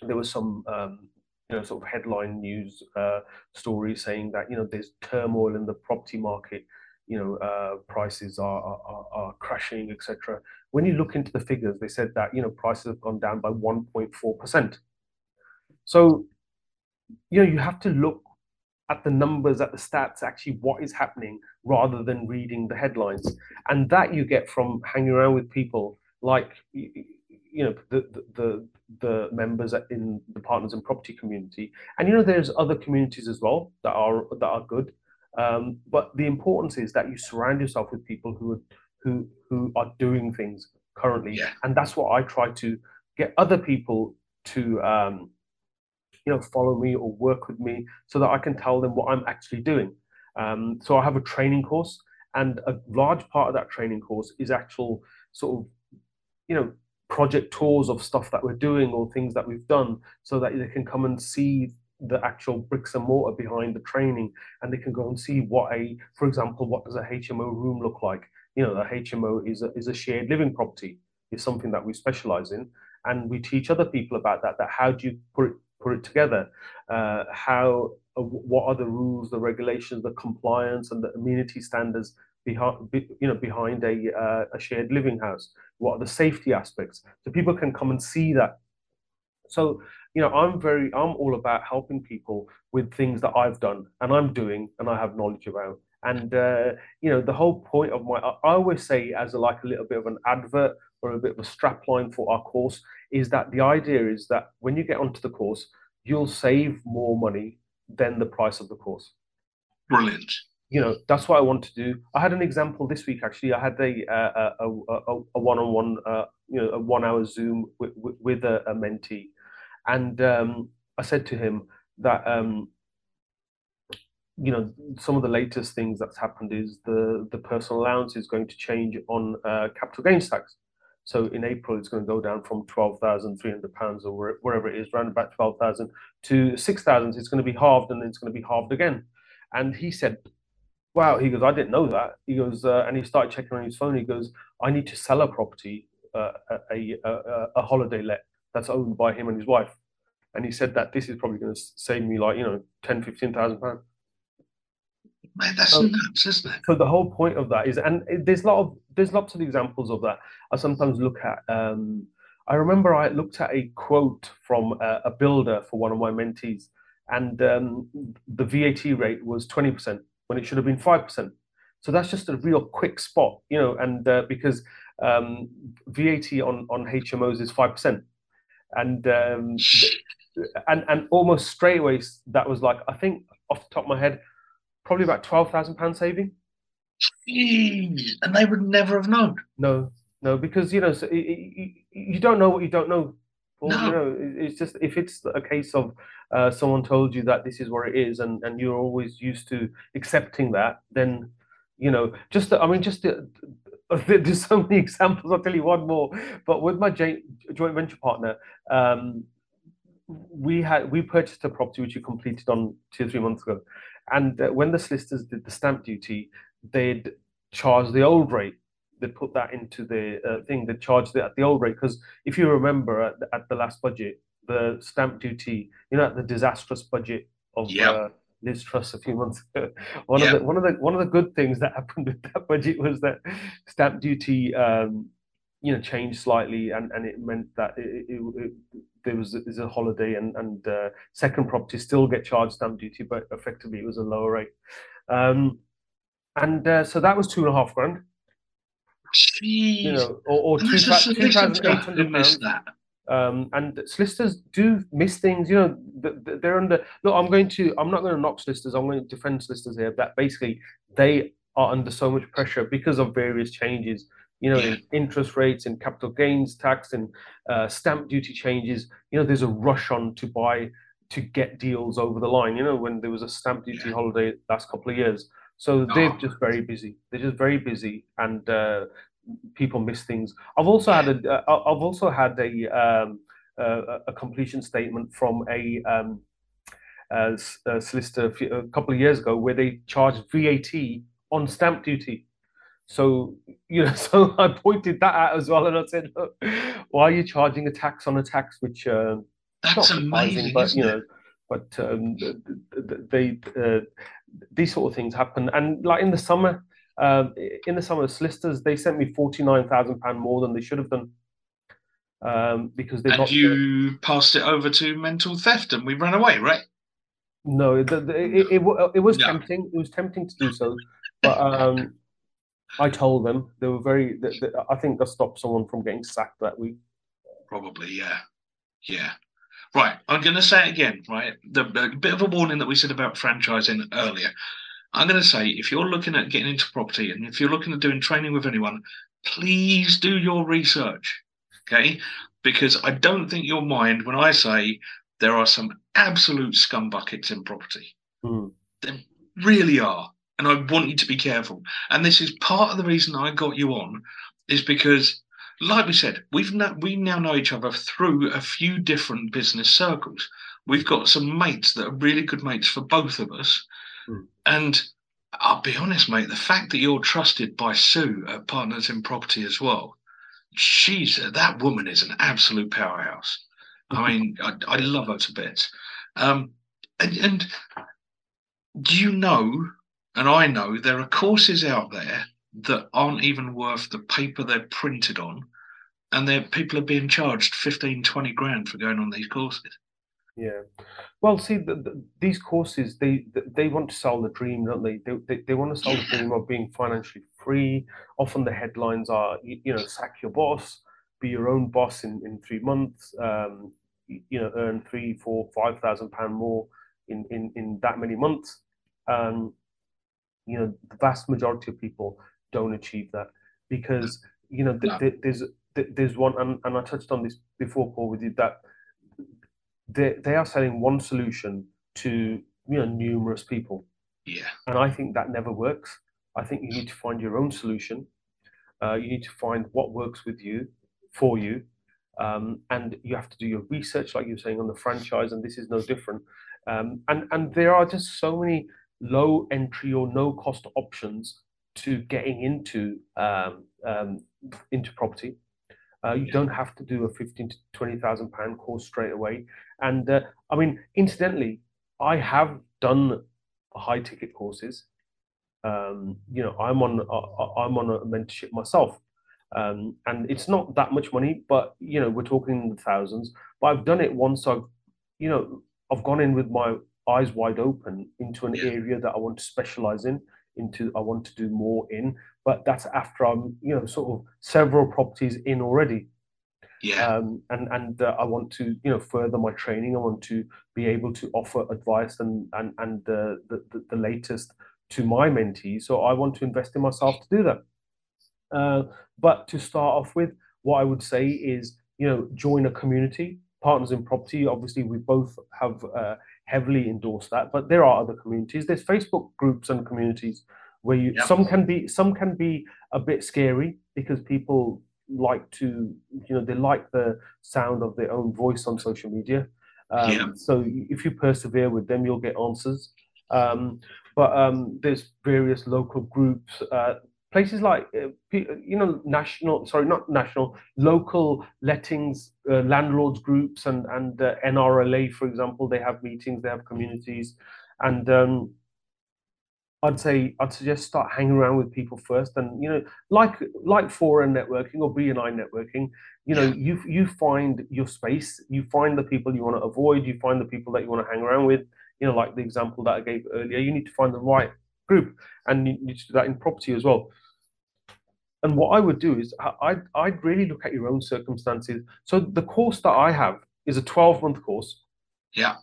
there was some um you know sort of headline news uh stories saying that you know there's turmoil in the property market you know uh prices are are, are crashing etc when you look into the figures they said that you know prices have gone down by 1.4 percent. So you know you have to look at the numbers, at the stats, actually what is happening rather than reading the headlines. And that you get from hanging around with people like, you know the, the the members in the partners in property community, and you know there's other communities as well that are that are good. Um, but the importance is that you surround yourself with people who are who who are doing things currently, Yeah. and that's what I try to get other people to um, you know follow me or work with me so that I can tell them what I'm actually doing. Um, so I have a training course, and a large part of that training course is actual sort of you know project tours of stuff that we're doing or things that we've done, so that they can come and see the actual bricks and mortar behind the training, and they can go and see what a, for example, what does a HMO room look like? You know, a HMO is a is a shared living property. Is something that we specialize in, and we teach other people about that. That how do you put put it together? Uh, how uh, what are the rules, the regulations, the compliance, and the amenity standards behind be, you know behind a uh, a shared living house? What are the safety aspects? So people can come and see that. So you know, I'm very I'm all about helping people with things that I've done and I'm doing and I have knowledge about. And uh, you know, the whole point of my I always say as a, like a little bit of an advert or a bit of a strapline for our course is that the idea is that when you get onto the course, you'll save more money than the price of the course. Brilliant. You know, that's what I want to do. I had an example this week actually. I had a a, a, a, a one-on-one, uh, you know, a one-hour Zoom with, with, with a, a mentee, and um, I said to him that um, you know some of the latest things that's happened is the the personal allowance is going to change on uh, capital gains tax. So in April, it's going to go down from twelve thousand three hundred pounds or wherever it is, around about twelve thousand to six thousand. It's going to be halved, and it's going to be halved again. And he said, "Wow!" He goes, "I didn't know that." He goes, uh, and he started checking on his phone. He goes, "I need to sell a property, uh, a, a, a holiday let that's owned by him and his wife." And he said that this is probably going to save me like you know ten, fifteen thousand pounds. Man, that's Oh. nuts, isn't it? so the whole point of that is and there's a lot of there's lots of examples of that i sometimes look at um i remember i looked at a quote from a, a builder for one of my mentees and um, the vat rate was 20% when it should have been 5% so that's just a real quick spot you know and uh, because um, vat on on hmos is 5% and um, and and almost straight away that was like i think off the top of my head probably about 12,000 pound saving Jeez. And they would never have known. No, no, because you know, so, you don't know what you don't know. Or, No. you know, it's just if it's a case of uh, someone told you that this is where it is, and and you're always used to accepting that, then you know, just the, I mean, just the, there's so many examples. I'll tell you one more. But with my joint joint venture partner, um, we had we purchased a property which we completed on two or three months ago, and uh, when the solicitors did the stamp duty, they'd charge the old rate. They put that into the uh, thing. They charged it at the old rate because if you remember at the, at the last budget, the stamp duty, you know, at the disastrous budget of Yep. uh, Liz Truss a few months ago. One of the one of the one of the good things that happened with that budget was that stamp duty, um, you know, changed slightly, and, and it meant that it, it, it, there was a, there's a holiday, and and uh, second properties still get charged stamp duty, but effectively it was a lower rate. Um, and uh, so that was two and a half grand, Jeez. you know, or, two two thousand eight hundred pounds. Um, and solicitors do miss things, you know. th- th- They're under. Look, I'm going to. I'm not going to knock solicitors. I'm going to defend solicitors here. That basically they are under so much pressure because of various changes. You know, in interest rates and capital gains tax and uh, stamp duty changes. You know, there's a rush on to buy to get deals over the line. You know, when there was a stamp duty Yeah. holiday last couple of years, so they're Oh. just very busy. They're just very busy, and uh, people miss things. I've also had a. uh, I've also had a. Um, uh, a completion statement from a, um, a a solicitor a, few, a couple of years ago where they charged VAT on stamp duty. So you know, so I pointed that out as well, and I said, Look, "Why are you charging a tax on a tax which uh, That's not amazing, but you it? know, but um, th- th- th- they uh, these sort of things happen. And like in the summer, um, in the summer, solicitors they sent me forty nine thousand pound more than they should have done um, because they've And got you passed it over to mental theft, and we ran away, right? No, the, the, it, it, it was No. tempting. It was tempting to do so, but um, I told them they were very. The, the, I think that stopped someone from getting sacked that week. Probably, yeah. Yeah. Right. I'm going to say it again, right? The, the bit of a warning that we said about franchising earlier. I'm going to say if you're looking at getting into property and if you're looking at doing training with anyone, please do your research. Okay. Because I don't think you'll mind when I say there are some absolute scumbuckets in property. Mm. There really are. And I want you to be careful. And this is part of the reason I got you on, is because like we said, we've no, we now know each other through a few different business circles. We've got some mates that are really good mates for both of us, Mm. and I'll be honest, mate. The fact that you're trusted by Sue at Partners in Property as well, she's that woman is an absolute powerhouse. I mean, I, I love her to bits. Um, and, and do you know, and I know, there are courses out there that aren't even worth the paper they're printed on and there people are being charged 15 20 grand for going on these courses Yeah. Well, see, the, the, these courses they they want to sell the dream, don't they? They they, they want to sell the dream of being financially free. Often the headlines are, you, you know, sack your boss, be your own boss in, in three months. Um, you, you know, earn three, four, five thousand pound more in, in in that many months. Um, you know, the vast majority of people don't achieve that because you know th- No. th- there's th- there's one, and, and I touched on this before, Paul, with you that they they are selling one solution to you know numerous people, yeah and I think that never works. I think you need to find your own solution. Uh, you need to find what works with you, for you, um, and you have to do your research, like you're saying on the franchise, and this is no different. Um, and and there are just so many low entry or no cost options to getting into um, um, into property. Uh, you don't have to do a fifteen to twenty thousand pound course straight away. And uh, I mean, incidentally, I have done high ticket courses. Um, you know, I'm on uh, I'm on a mentorship myself, um, and it's not that much money, but you know, we're talking thousands. But I've done it once. I've, you know, I've gone in with my eyes wide open into an Yeah. area that I want to specialize in, into I want to do more in. But that's after I'm, you know, sort of several properties in already yeah um, and and uh, I want to you know further my training. I want to be able to offer advice and and and uh, the, the the latest to my mentees. So I want to invest in myself to do that. Uh, but to start off with, what I would say is you know join a community. Partners in Property. Obviously, we both have uh, heavily endorse that, but there are other communities. There's Facebook groups and communities where you Yeah. some can be some can be a bit scary because people like to you know they like the sound of their own voice on social media um, Yeah. so if you persevere with them you'll get answers um, but um, there's various local groups uh, places like uh, you know national sorry not national local lettings uh, landlords groups and and uh, nrla for example they have meetings they have communities and um, I'd say I'd suggest start hanging around with people first, and you know, like like 4N networking or BNI networking, you know, you you find your space, you find the people you want to avoid, you find the people that you want to hang around with. You know, like the example that I gave earlier, you need to find the right group, and you need to do that in property as well. And what I would do is I'd I'd really look at your own circumstances. So the course that I have is a twelve month course. Yeah.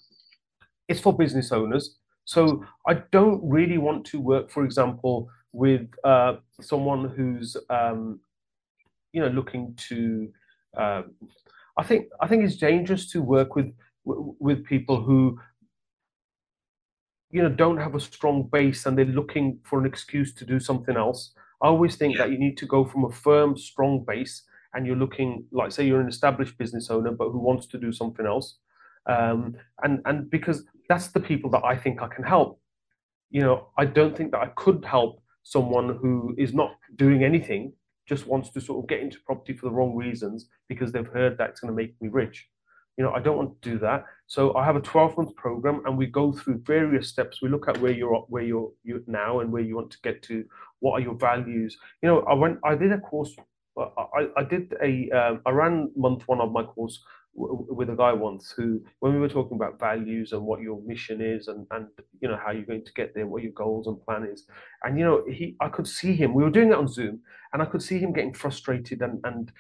It's for business owners. So I don't really want to work, for example, with uh, someone who's um, you know looking to. Um, I think I think it's dangerous to work with with people who you know don't have a strong base and they're looking for an excuse to do something else. I always think Yeah. that you need to go from a firm, strong base, and you're looking like say you're an established business owner but who wants to do something else, um, and and because that's the people that I think I can help. You know, I don't think that I could help someone who is not doing anything, just wants to sort of get into property for the wrong reasons because they've heard that it's going to make me rich. You know, I don't want to do that. So I have a 12 month program and we go through various steps. We look at where you're at where you're you're now and where you want to get to. What are your values? You know, I went I did a course I, I did a um, I ran month one of my course w- with a guy once who when we were talking about values and what your mission is and and you know how you're going to get there what your goals and plan is and you know he I could see him we were doing it on Zoom and I could see him getting frustrated and and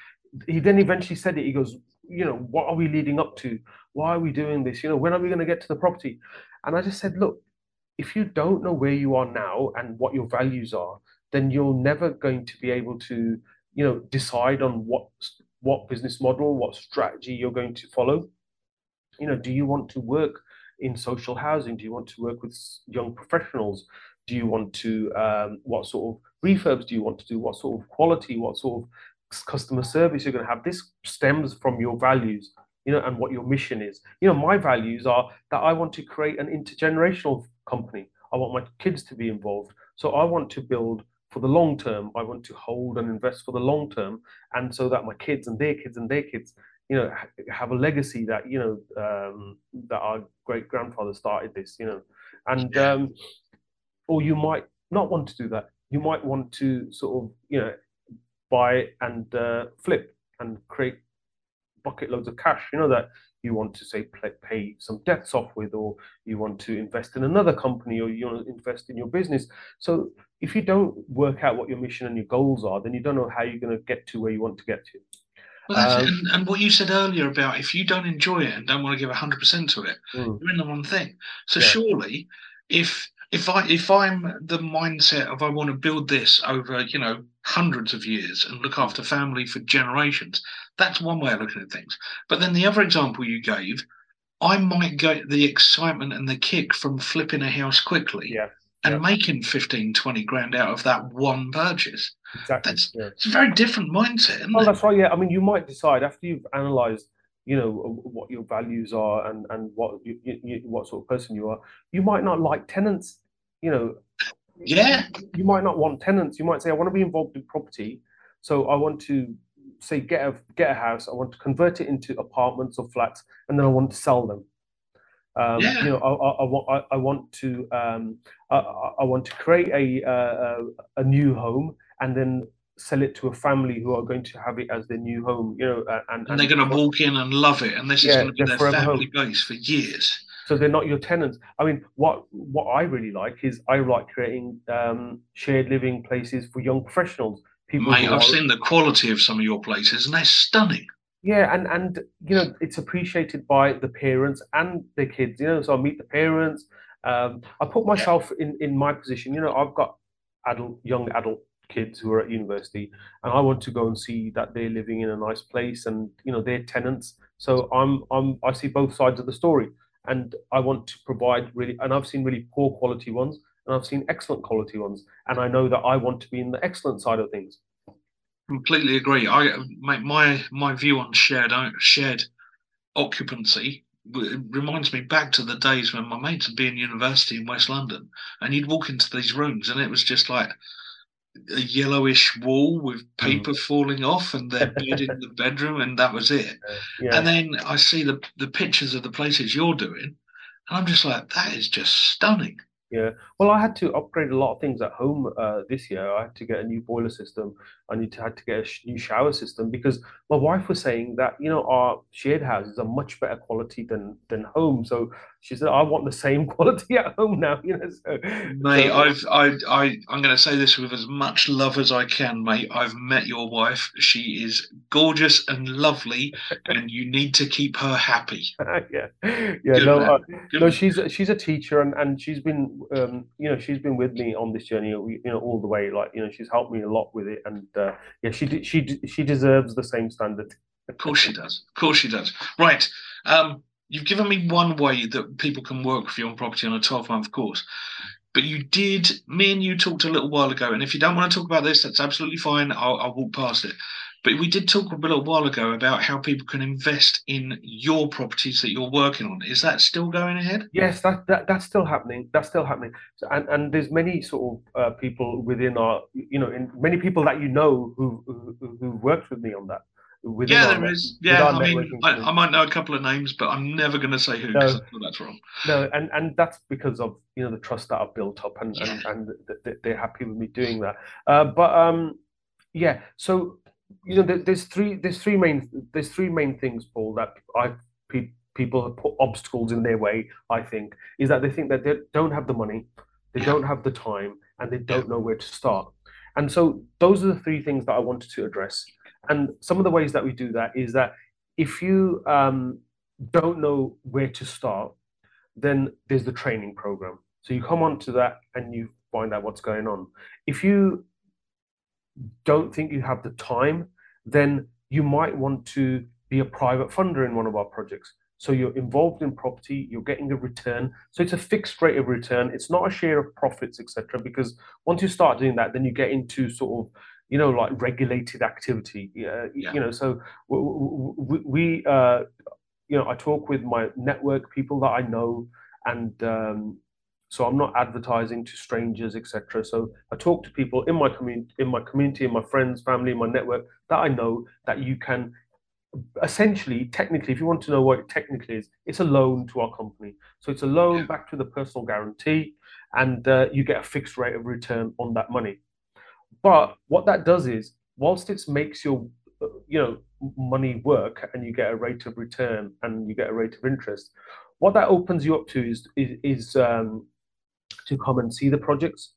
he then eventually said it he goes you know, what are we leading up to? Why are we doing this? You know, when are we going to get to the property? And I just said, look, if you don't know where you are now and what your values are, then you're never going to be able to, you know, decide on what what business model, what strategy you're going to follow. You know, do you want to work in social housing? Do you want to work with young professionals? Do you want to um, what sort of refurbs do you want to do? What sort of quality? What sort of customer service you're going to have? This stems from your values, you know, and what your mission is. You know, my values are that I want to create an intergenerational company. I want my kids to be involved. So I want to build for the long term. I want to hold and invest for the long term, and so that my kids and their kids and their kids, you know, have a legacy that you know um, that our great grandfather started this, you know, and um, or you might not want to do that. You might want to sort of you know buy and uh, flip and create bucket loads of cash. You know that you want to say pay some debts off with, or you want to invest in another company, or you want to invest in your business. So if you don't work out what your mission and your goals are, then you don't know how you're going to get to where you want to get to. Well, um, and, and, what you said earlier about if you don't enjoy it and don't want to give hundred percent to it, mm. you're in the wrong thing. So yeah. surely, if if I if I'm the mindset of I want to build this over you know hundreds of years and look after family for generations, that's one way of looking at things. But then the other example you gave, I might get the excitement and the kick from flipping a house quickly. Yeah. And yeah. making 15, 20 grand out of that one purchase. Exactly. That's yeah. it's a very different mindset. oh, it? that's right. Yeah. I mean, you might decide after you've analysed you know what your values are and and what you, you, what sort of person you are you might not like tenants you know. Yeah. You might not want tenants. You might say i want to be involved in property so i want to say get a get a house. I want to convert it into apartments or flats and then i want to sell them. Um, yeah. you know I, I, I, want I, want to um, I, I want to create a, a a new home and then sell it to a family who are going to have it as their new home, you know, and, and, and they're going to walk in and love it, and this yeah, is going to be their family home. base for years. So they're not your tenants. I mean, what what I really like is I like creating um, shared living places for young professionals. People Mate, I've are, seen the quality of some of your places, and they're stunning. Yeah, and and you know it's appreciated by the parents and the kids. You know, so I meet the parents. Um, I put myself yeah. in in my position. You know, I've got adult, young adult kids who are at university and I want to go and see that they're living in a nice place and you know they're tenants. So I'm I'm I see both sides of the story and I want to provide really and I've seen really poor quality ones and I've seen excellent quality ones and I know that I want to be in the excellent side of things. Completely agree. I my my, my view on shared shared occupancy reminds me back to the days when my mates would be in university in West London and you'd walk into these rooms and it was just like a yellowish wall with mm. paper mm. falling off and their bed in the bedroom and that was it. Yeah. And then I see the the pictures of the places you're doing and I'm just like, that is just stunning. Yeah. Well, I had to upgrade a lot of things at home uh, this year. I had to get a new boiler system. I need to had to get a sh- new shower system because my wife was saying that you know our shared houses are much better quality than than home. So she said, I want the same quality at home now. You know, so, mate, so, I've I I I'm going to say this with as much love as I can, mate. I've met your wife. She is gorgeous and lovely, and you need to keep her happy. yeah, yeah. Good no, uh, no, she's she's a teacher and and she's been um, you know, she's been with me on this journey, you know, all the way. Like, you know, she's helped me a lot with it, and uh, yeah, she she she deserves the same standard. Of course she does. Of course she does. Right. Um, you've given me one way that people can work with you on property on a 12 month course. But you did, me and you talked a little while ago, and if you don't want to talk about this, that's absolutely fine. I'll, I'll walk past it. But we did talk a little while ago about how people can invest in your properties that you're working on. Is that still going ahead? Yes, that, that that's still happening. That's still happening. So, and and there's many sort of uh, people within our, you know, in many people that you know who who, who worked with me on that. yeah, there is. Yeah, I mean, I, I, might know a couple of names, but I'm never going to say who because no, that's wrong. No, and and that's because of you know the trust that I've built up, and yeah. and, and they're happy with me doing that. Uh, but um, yeah, so you know, there's three there's three main there's three main things, Paul, that I pe- people have put obstacles in their way. I think is that they think that they don't have the money, they don't have the time, and they don't know where to start. And so those are the three things that I wanted to address. And some of the ways that we do that is that if you um, don't know where to start, then there's the training program. So you come onto that and you find out what's going on. If you don't think you have the time, then you might want to be a private funder in one of our projects. So you're involved in property, you're getting a return. So it's a fixed rate of return. It's not a share of profits, etc. Because once you start doing that, then you get into sort of you know like regulated activity. Uh, yeah. You know, so we, we uh, you know I talk with my network people that I know, and um, so I'm not advertising to strangers, etc. So I talk to people in my community, in my community, in my friends, family, my network that I know that you can essentially, technically, if you want to know what it technically is, it's a loan to our company. So it's a loan back to the personal guarantee, and uh, you get a fixed rate of return on that money. But what that does is, whilst it makes your uh, you know money work and you get a rate of return and you get a rate of interest, what that opens you up to is is, is um, to come and see the projects.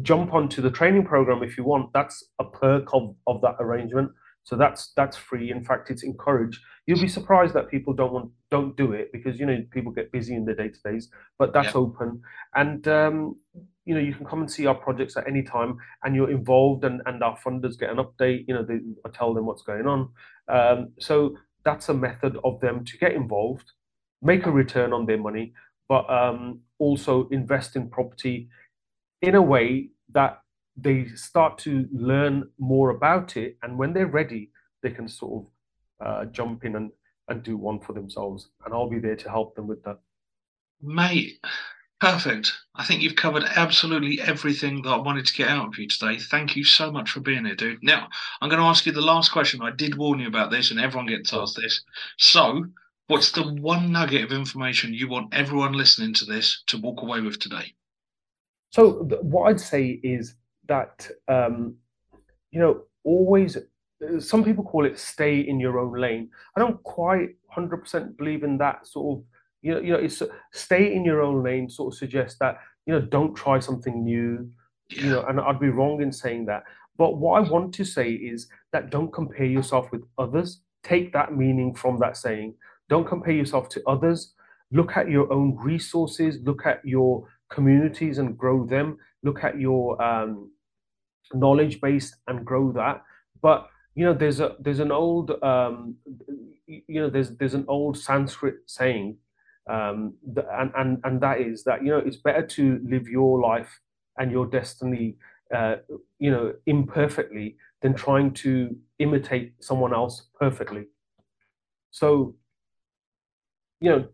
Jump onto the training program if you want. That's a perk of, of that arrangement. So that's that's free. In fact, it's encouraged. You'll be surprised that people don't want don't do it because you know people get busy in their day to days. But that's yeah. open, and um, you know you can come and see our projects at any time, and you're involved, and and our funders get an update. You know, they, I tell them what's going on. Um, so that's a method of them to get involved, make a return on their money, but um, also invest in property in a way that they start to learn more about it, and when they're ready, they can sort of uh, jump in and, and do one for themselves. And I'll be there to help them with that. Mate, perfect. I think you've covered absolutely everything that I wanted to get out of you today. Thank you so much for being here, dude. Now, I'm going to ask you the last question. I did warn you about this, and everyone gets asked this. So, what's the one nugget of information you want everyone listening to this to walk away with today? So, what I'd say is that um, you know always some people call it stay in your own lane i don't quite 100% believe in that sort of you know you know it's stay in your own lane sort of suggests that you know don't try something new yeah. you know and i'd be wrong in saying that but what i want to say is that don't compare yourself with others take that meaning from that saying don't compare yourself to others look at your own resources look at your communities and grow them look at your um, knowledge base and grow that. But you know, there's a there's an old um, you know there's there's an old Sanskrit saying, um, and and and that is that you know it's better to live your life and your destiny, uh, you know, imperfectly than trying to imitate someone else perfectly. So, you know,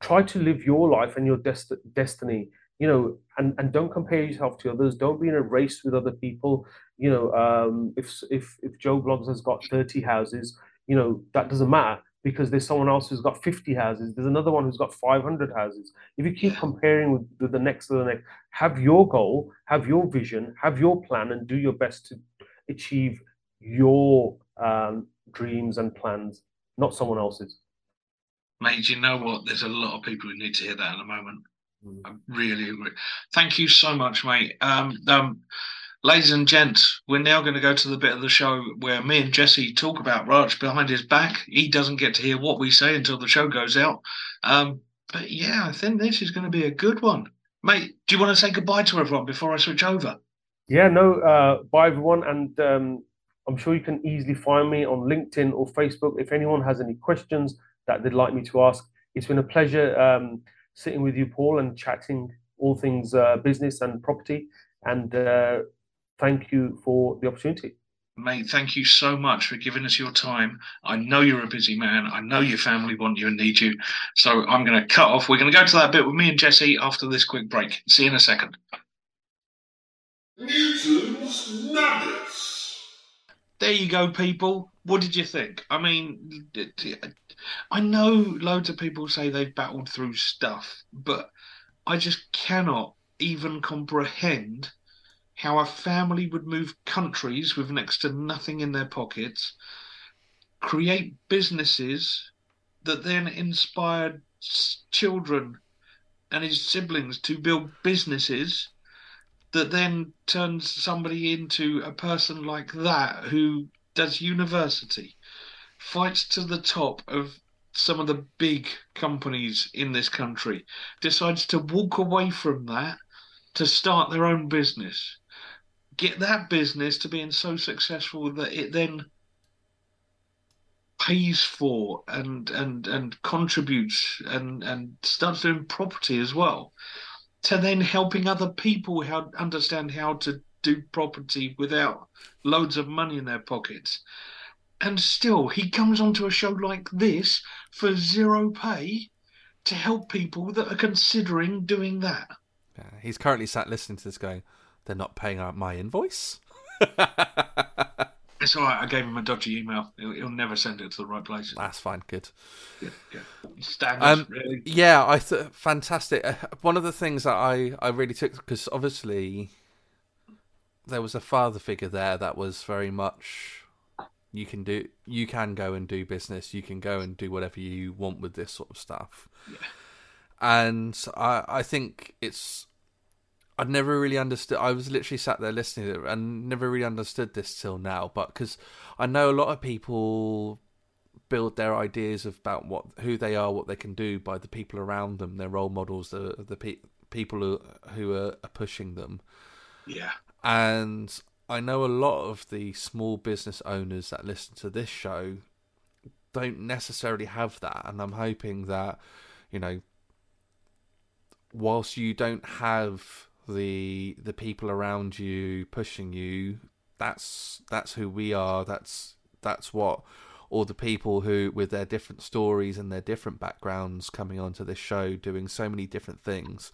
try to live your life and your dest- destiny you know, and, and don't compare yourself to others. Don't be in a race with other people. You know, um, if if if Joe Bloggs has got thirty houses, you know that doesn't matter because there's someone else who's got 50 houses. There's another one who's got 500 houses. If you keep comparing with, with the next to the next, have your goal, have your vision, have your plan, and do your best to achieve your um, dreams and plans, not someone else's. Mate, you know what? There's a lot of people who need to hear that in a moment. I really agree. Thank you so much, mate. Um, um, ladies and gents, we're now going to go to the bit of the show where me and Jesse talk about Raj behind his back. He doesn't get to hear what we say until the show goes out. Um, but yeah, I think this is going to be a good one. Mate, do you want to say goodbye to everyone before I switch over? Yeah, no, uh, bye everyone. And um, I'm sure you can easily find me on LinkedIn or Facebook. If anyone has any questions that they'd like me to ask, it's been a pleasure. Um, sitting with you, Paul, and chatting all things uh, business and property. And uh, thank you for the opportunity. Mate, thank you so much for giving us your time. I know you're a busy man. I know your family want you and need you. So I'm going to cut off. We're going to go to that bit with me and Jesse after this quick break. See you in a second. Newton's Nuggets. There you go, people. What did you think? I mean, I know loads of people say they've battled through stuff, but I just cannot even comprehend how a family would move countries with next to nothing in their pockets, create businesses that then inspired children and his siblings to build businesses that then turns somebody into a person like that who does university fights to the top of some of the big companies in this country, decides to walk away from that to start their own business, get that business to being so successful that it then pays for and and and contributes and and starts doing property as well to then helping other people how understand how to do property without loads of money in their pockets and still he comes onto a show like this for zero pay to help people that are considering doing that Yeah, he's currently sat listening to this going, they're not paying out my invoice. it's all right i gave him a dodgy email he'll, he'll never send it to the right place. That's fine, good. yeah, yeah. standard Um, really Yeah, I th- fantastic. Uh, One of the things that I I really took because obviously there was a father figure there that was very much you can do you can go and do business, you can go and do whatever you want with this sort of stuff. Yeah. And I I think it's I'd never really understood. I was literally sat there listening to it and never really understood this till now. But because I know a lot of people build their ideas about what who they are, what they can do by the people around them, their role models, the the pe- people who who are, are pushing them. yeah And I know a lot of the small business owners that listen to this show don't necessarily have that, and I'm hoping that you know, whilst you don't have the the people around you pushing you, that's that's who we are. That's that's what all the people who with their different stories and their different backgrounds coming onto this show doing so many different things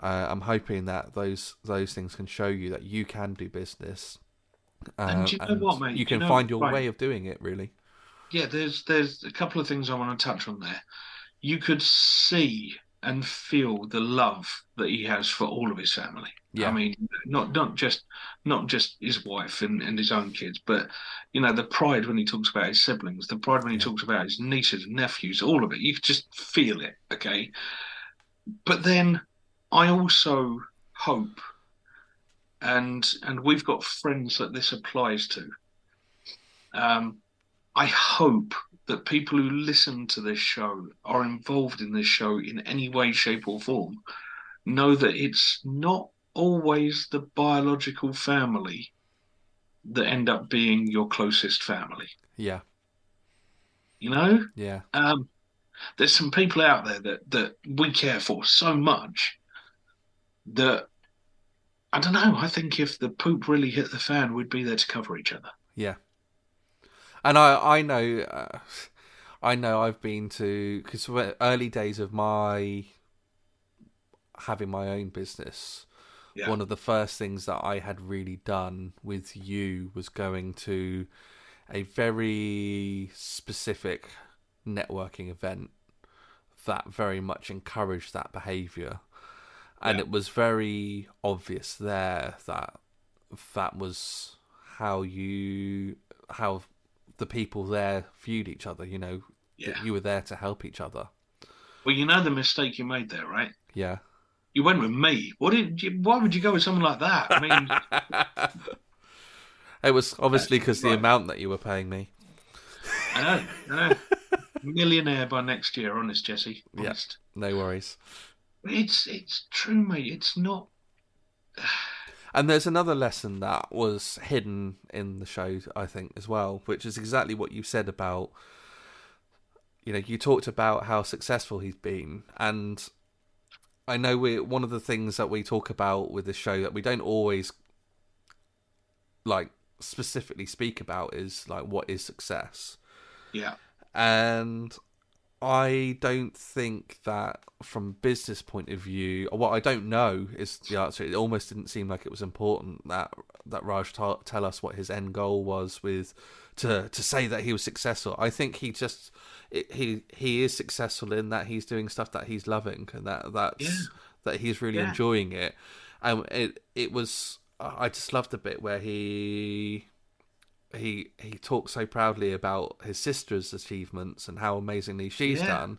uh, i'm hoping that those those things can show you that you can do business And uh, do you know what, mate? you Do you can know- find your right. way of doing it really Yeah, there's there's a couple of things I want to touch on there. You could see and feel the love that he has for all of his family. Yeah. I mean, not not just not just his wife and, and his own kids, but you know, the pride when he talks about his siblings, the pride when he Yeah. talks about his nieces and nephews, all of it. You just feel it, okay? But then I also hope and and we've got friends that this applies to. Um, I hope that people who listen to this show are involved in this show in any way, shape, or form know that it's not always the biological family that end up being your closest family. yeah You know, yeah um, there's some people out there that that we care for so much that I don't know. I think if the poop really hit the fan, we'd be there to cover each other. Yeah, and I I know uh, I know I've been to because early days of my having my own business. Yeah. One of the first things that I had really done with you was going to a very specific networking event that very much encouraged that behavior and Yeah. it was very obvious there that that was how you how the people there viewed each other you know Yeah. that you were there to help each other Well, you know the mistake you made there, right? yeah You went with me. What did you? Why would you go with someone like that? I mean, it was obviously because the amount that you were paying me I know, I know. Millionaire by next year, honest, Jesse. Yeah. No worries It's it's true, mate. It's not. And there's another lesson that was hidden in the show, I think, as well, which is exactly what you said about. You know, you talked about how successful he's been, and I know we one of the things that we talk about with the show that we don't always like specifically speak about is like what is success Yeah, and I don't think that from business point of view, or what I don't know is the answer. It almost didn't seem like it was important that that Raj ta- tell us what his end goal was with to to say that he was successful. I think he just it, he he is successful in that he's doing stuff that he's loving and that that's Yeah. that he's really Yeah. enjoying it. And it it was I just loved the bit where he he he talks so proudly about his sister's achievements and how amazingly she's Yeah. done.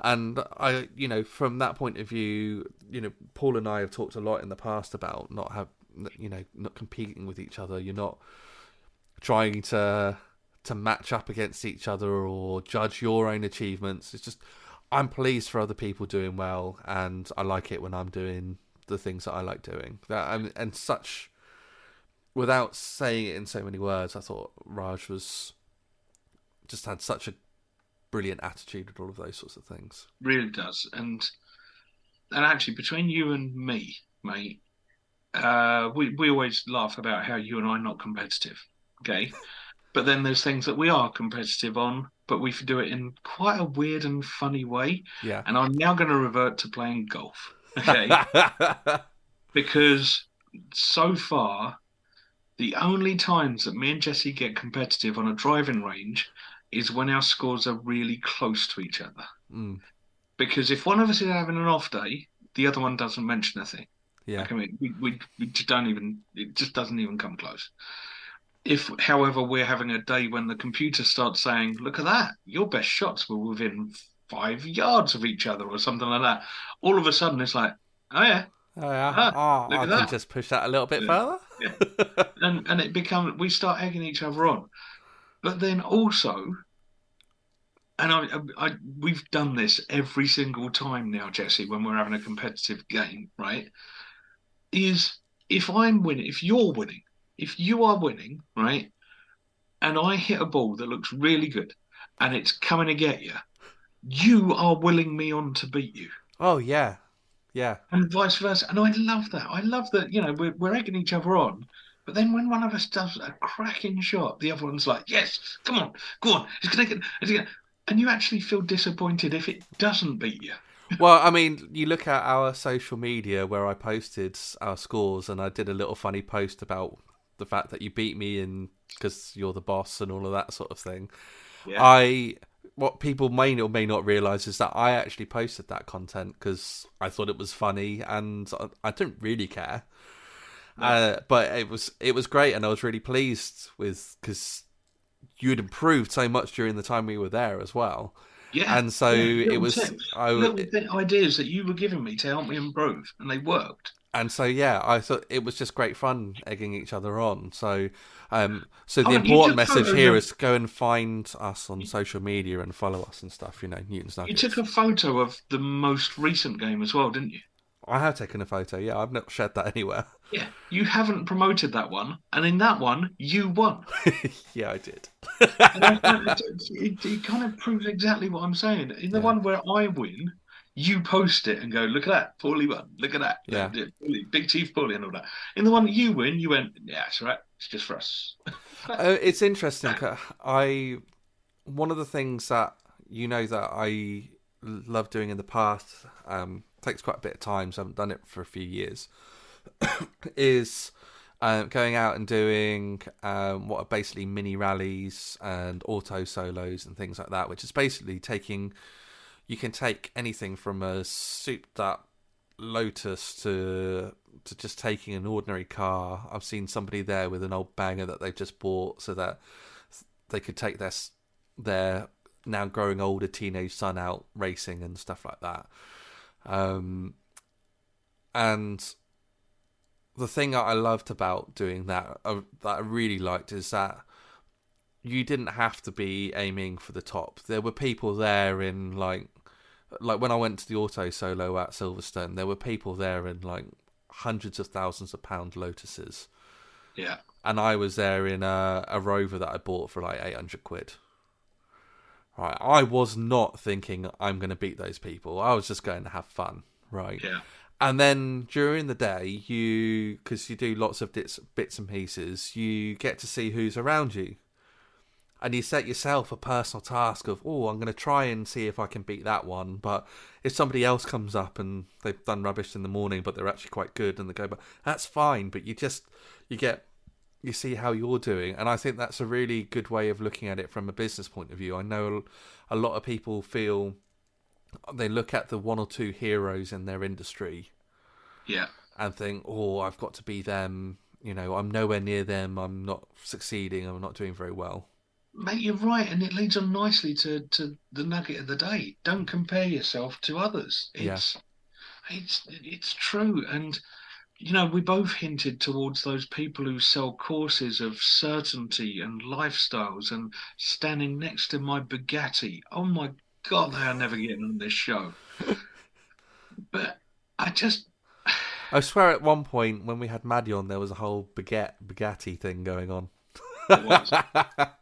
And I, you know, from that point of view, you know, Paul and I have talked a lot in the past about not have, you know, not competing with each other. You're not trying to to match up against each other or judge your own achievements. It's just I'm pleased for other people doing well, and I like it when I'm doing the things that I like doing. That and, and such. Without saying it in so many words, I thought Raj was just had such a brilliant attitude and all of those sorts of things. Really does, and and actually between you and me, mate, uh, we we always laugh about how you and I are not competitive, okay? but then there's things that we are competitive on, but we do it in quite a weird and funny way. Yeah. And I'm now going to revert to playing golf, okay? because so far, the only times that me and Jesse get competitive on a driving range is when our scores are really close to each other. Mm, Because if one of us is having an off day, the other one doesn't mention a thing. yeah. Like, I mean, we, we, we just don't even, it just doesn't even come close. If, however, we're having a day when the computer starts saying, look at that, your best shots were within five yards of each other or something like that, all of a sudden it's like, oh yeah. Oh, yeah. Ah, oh, look I at can that. just push that a little bit Yeah. further. And, and it becomes, we start egging each other on. But then also, and I, I, I, we've done this every single time now, Jesse, when we're having a competitive game, right? Is if I'm winning, if you're winning, if you are winning, right, and I hit a ball that looks really good and it's coming to get you, you are willing me on to beat you. oh, yeah. Yeah. And vice versa. And I love that. I love that, you know, we're, we're egging each other on. But then when one of us does a cracking shot, the other one's like, yes, come on, go on. It's gonna get, it's gonna... And you actually feel disappointed if it doesn't beat you. Well, I mean, you look at our social media where I posted our scores, and I did a little funny post about the fact that you beat me in because you're the boss and all of that sort of thing. Yeah. I what people may or may not realize is that I actually posted that content because I thought it was funny and I, I didn't really care. Uh, but it was it was great, and I was really pleased with because you had improved so much during the time we were there as well. yeah. and so Yeah, it was tips, I little bit ideas that you were giving me to help me improve, and they worked. And so yeah, I thought it was just great fun egging each other on. So, um, so the Oh, important message here of- is go and find us on social media and follow us and stuff. You know, Newton's Nuggets. You took a photo of the most recent game as well, didn't you? I have taken a photo. Yeah, I've not shared that anywhere. Yeah. You haven't promoted that one, and in that one, you won. yeah, I did. And I- I- it, it kind of proves exactly what I'm saying. In the Yeah. one where I win, you post it and go, "Look at that, Paulie won. Look at that, Yeah. Paulie, Big Chief Paulie and all that." In the one that you win, you went, "Yeah, it's right. It's just for us." Uh, it's interesting. I one of the things that you know that I love doing in the past um, takes quite a bit of time. So I haven't done it for a few years. is um, going out and doing um, what are basically mini rallies and auto solos and things like that, which is basically taking. You can take anything from a souped up Lotus to to just taking an ordinary car. I've seen somebody there with an old banger that they've just bought so that they could take their their now growing older teenage son out racing and stuff like that. Um, and the thing that I loved about doing that, uh, that I really liked, is that you didn't have to be aiming for the top. There were people there in like, like when I went to the auto solo at Silverstone, there were people there in like hundreds of thousands of pound Lotuses, Yeah, and I was there in a, a Rover that I bought for like eight hundred quid. Right, I was not thinking I'm going to beat those people. I was just going to have fun. Right. yeah, And then during the day, you because you do lots of bits, bits and pieces, you get to see who's around you, and you set yourself a personal task of, oh, I'm going to try and see if I can beat that one. But if somebody else comes up and they've done rubbish in the morning, but they're actually quite good, and they go, but that's fine. But you just you get you see how you're doing, and I think that's a really good way of looking at it from a business point of view. I know a lot of people feel they look at the one or two heroes in their industry yeah. and think, "Oh, I've got to be them." You know, I'm nowhere near them. I'm not succeeding. I'm not doing very well. Mate, you're right, and it leads on nicely to, to the nugget of the day. Don't compare yourself to others. Yeah. It's it's it's true, and you know, we both hinted towards those people who sell courses of certainty and lifestyles and standing next to my Bugatti. Oh my God, they are never getting on this show. but I just. I swear at one point when we had Maddie on, there was a whole baguette, Bugatti thing going on.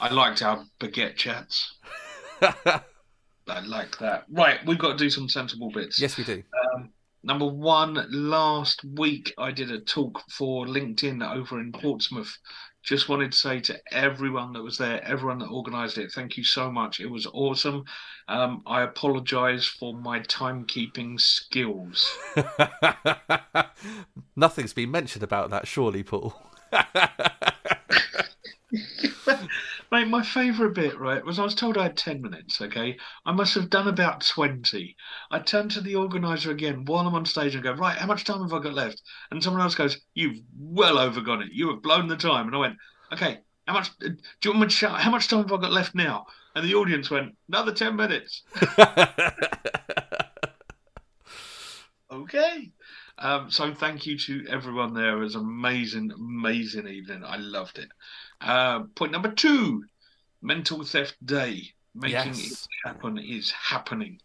I liked our baguette chats. I like that. Right, we've got to do some sensible bits. yes, we do. Um, number one, last week I did a talk for LinkedIn over in Portsmouth. Just wanted to say to everyone that was there, everyone that organised it, thank you so much. It was awesome. Um, I apologise for my timekeeping skills. Nothing's been mentioned about that, surely, Paul. Mate, my favourite bit, right, was I was told I had 10 minutes, okay? I must have done about 20. I turned to the organiser again while I'm on stage and go, right, how much time have I got left? And someone else goes, you've well overgone it. You have blown the time. And I went, okay, how much, do you want me to shout, how much time have I got left now? And the audience went, another 10 minutes. Okay. Um, so thank you to everyone there. It was an amazing, amazing evening. I loved it. Uh, point number two, Mental Theft Day. Making Yes. it happen is happening.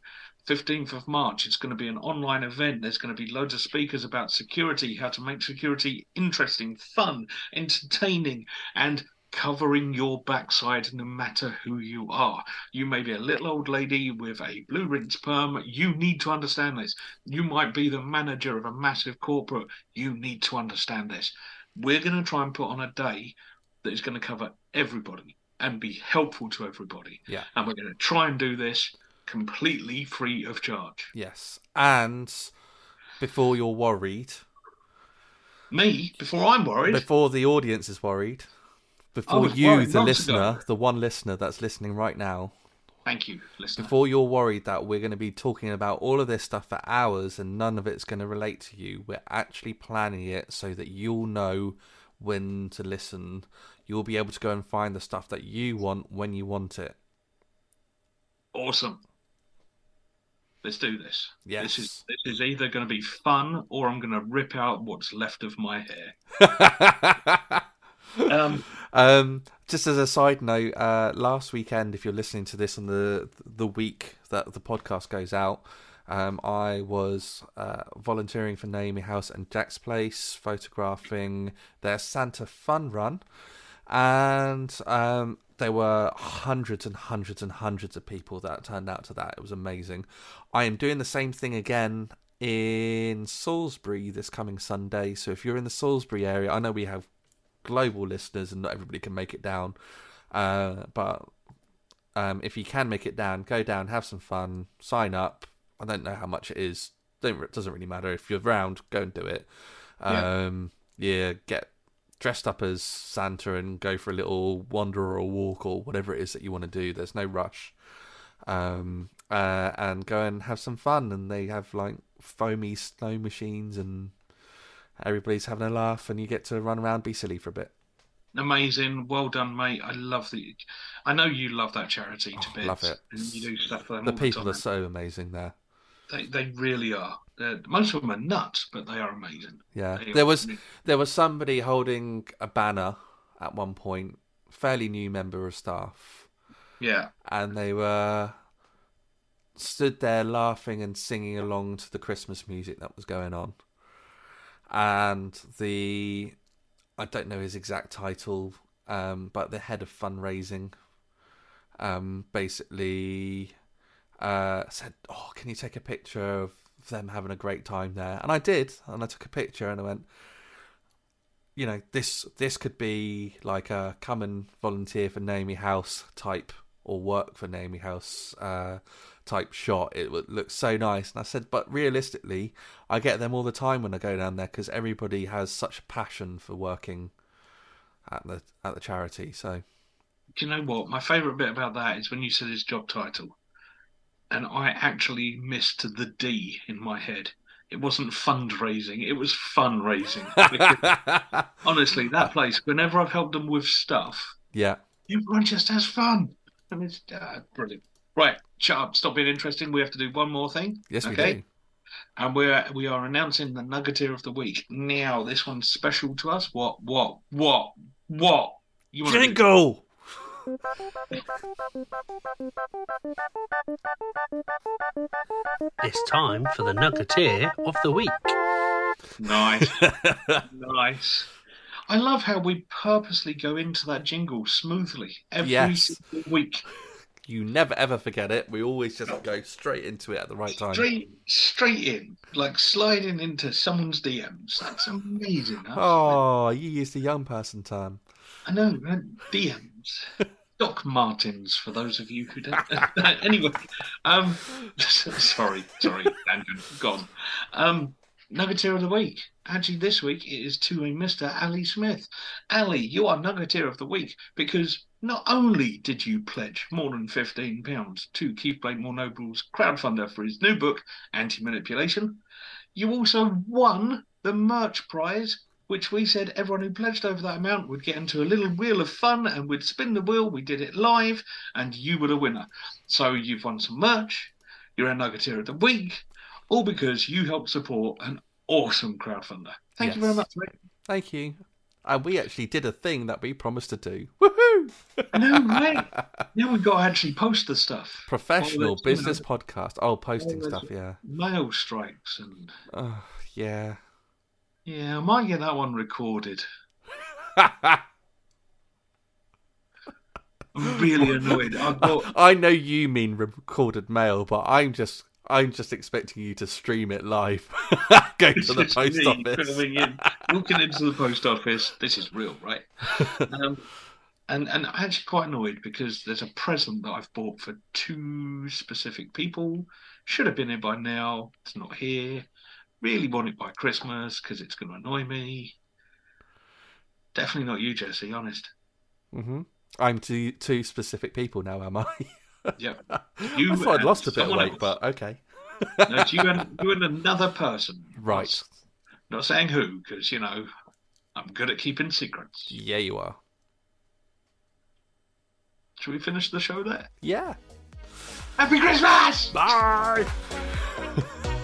15th of March, it's going to be an online event. There's going to be loads of speakers about security, how to make security interesting, fun, entertaining, and covering your backside no matter who you are. You may be a little old lady with a blue rinse perm. You need to understand this. You might be the manager of a massive corporate. You need to understand this. We're going to try and put on a day that is going to cover everybody and be helpful to everybody. Yeah. And we're going to try and do this completely free of charge. yes. And before you're worried, Me, before I'm worried, before the audience is worried, before you, the months ago. listener, the one listener that's listening right now, thank you, listener. before you're worried that we're going to be talking about all of this stuff for hours and none of it's going to relate to you, we're actually planning it so that you'll know when to listen. You'll be able to go and find the stuff that you want when you want it. Awesome. Let's do this. Yes. This is this is either going to be fun or I'm going to rip out what's left of my hair. Um, Um, just as a side note, uh, last weekend, if you're listening to this on the the week that the podcast goes out, um, I was uh, volunteering for Naomi House and Jack's Place, photographing their Santa Fun Run, and um, there were hundreds and hundreds and hundreds of people that turned out to that. It was amazing. I am doing the same thing again in Salisbury this coming Sunday. So if you're in the Salisbury area, I know we have global listeners and not everybody can make it down. Uh, but um, if you can make it down, go down, have some fun, sign up. I don't know how much it is. Don't it doesn't really matter if you're around. Go and do it. Yeah. Um, yeah, get dressed up as Santa and go for a little wander or a walk or whatever it is that you want to do. There's no rush. Um, uh, and go and have some fun. And they have like foamy snow machines and everybody's having a laugh and you get to run around be silly for a bit amazing. Well done, mate. I love the. I know you love that charity to Oh, bits. love it. And you do stuff for them. the people the are so amazing there They they really are. They're, most of them are nuts, but they are amazing. yeah They there was really- there was somebody holding a banner at one point fairly new member of staff Yeah. and they were stood there laughing and singing along to the christmas music that was going on and the i don't know his exact title um, but the head of fundraising um, basically uh, said oh can you take a picture of them having a great time there and i did and i took a picture and i went you know this this could be like a come and volunteer for Naomi House type or work for Naomi House uh, type shot. It would look so nice, and I said, but realistically, I get them all the time when I go down there because everybody has such a passion for working at the at the charity. So Do you know what? My favourite bit about that is when you said his job title, and I actually missed the D in my head. It wasn't fundraising; it was fundraising. Because honestly, that place. Whenever I've helped them with stuff, yeah, everyone just has fun, and it's uh, brilliant. Right, shut up. Stop being interesting. We have to do one more thing. yes, we Okay. do. and we're we are announcing the Nuggeteer of the week. Now, this one's special to us. What? What? What? What? You Jingle! It's time for the Nuggeteer of the Week. Nice, nice. I love how we purposely go into that jingle smoothly every Yes. single week. You never ever forget it. We always just go straight into it at the right time. Straight, straight in, like sliding into someone's DMs. That's amazing. That's- Oh, you used the young person term. I know, DMs. Doc Martens, for those of you who don't. anyway, um, sorry, sorry, tangent, gone. Um, Nuggeteer of the Week. Actually, this week it is to a Mr. Ali Smith. Ali, you are Nuggeteer of the Week because not only did you pledge more than £15 to Keith Blakemore Noble's crowdfunder for his new book, Anti Manipulation, you also won the merch prize which we said everyone who pledged over that amount would get into a little wheel of fun and we'd spin the wheel. We did it live, and you were the winner. So you've won some merch. You're a Nuggeteer of the Week, all because you helped support an awesome crowdfunder. Thank you very much, mate. Thank you. And we actually did a thing that we promised to do. Woohoo! Know, right? now we've got to actually post the stuff. Professional business podcast. Oh, posting stuff, yeah. Mail strikes and Oh, yeah. Yeah, I might get that one recorded. I'm really annoyed. I've got I know you mean recorded mail, but I'm just I'm just expecting you to stream it live. Go to the post me office. in, walking into the post office. This is real, right? Um, and and I'm actually quite annoyed because there's a present that I've bought for two specific people. Should have been here by now. It's not here. Really want it by Christmas because it's going to annoy me. Definitely not you, Jesse. Honest. hmm I'm to two specific people now, am I? Yep. I You thought I'd lost a bit of weight, else. but okay. No, you and you and another person. Right. Not saying who, because you know I'm good at keeping secrets. Yeah, you are. Should we finish the show there? Yeah. Happy Christmas! Bye.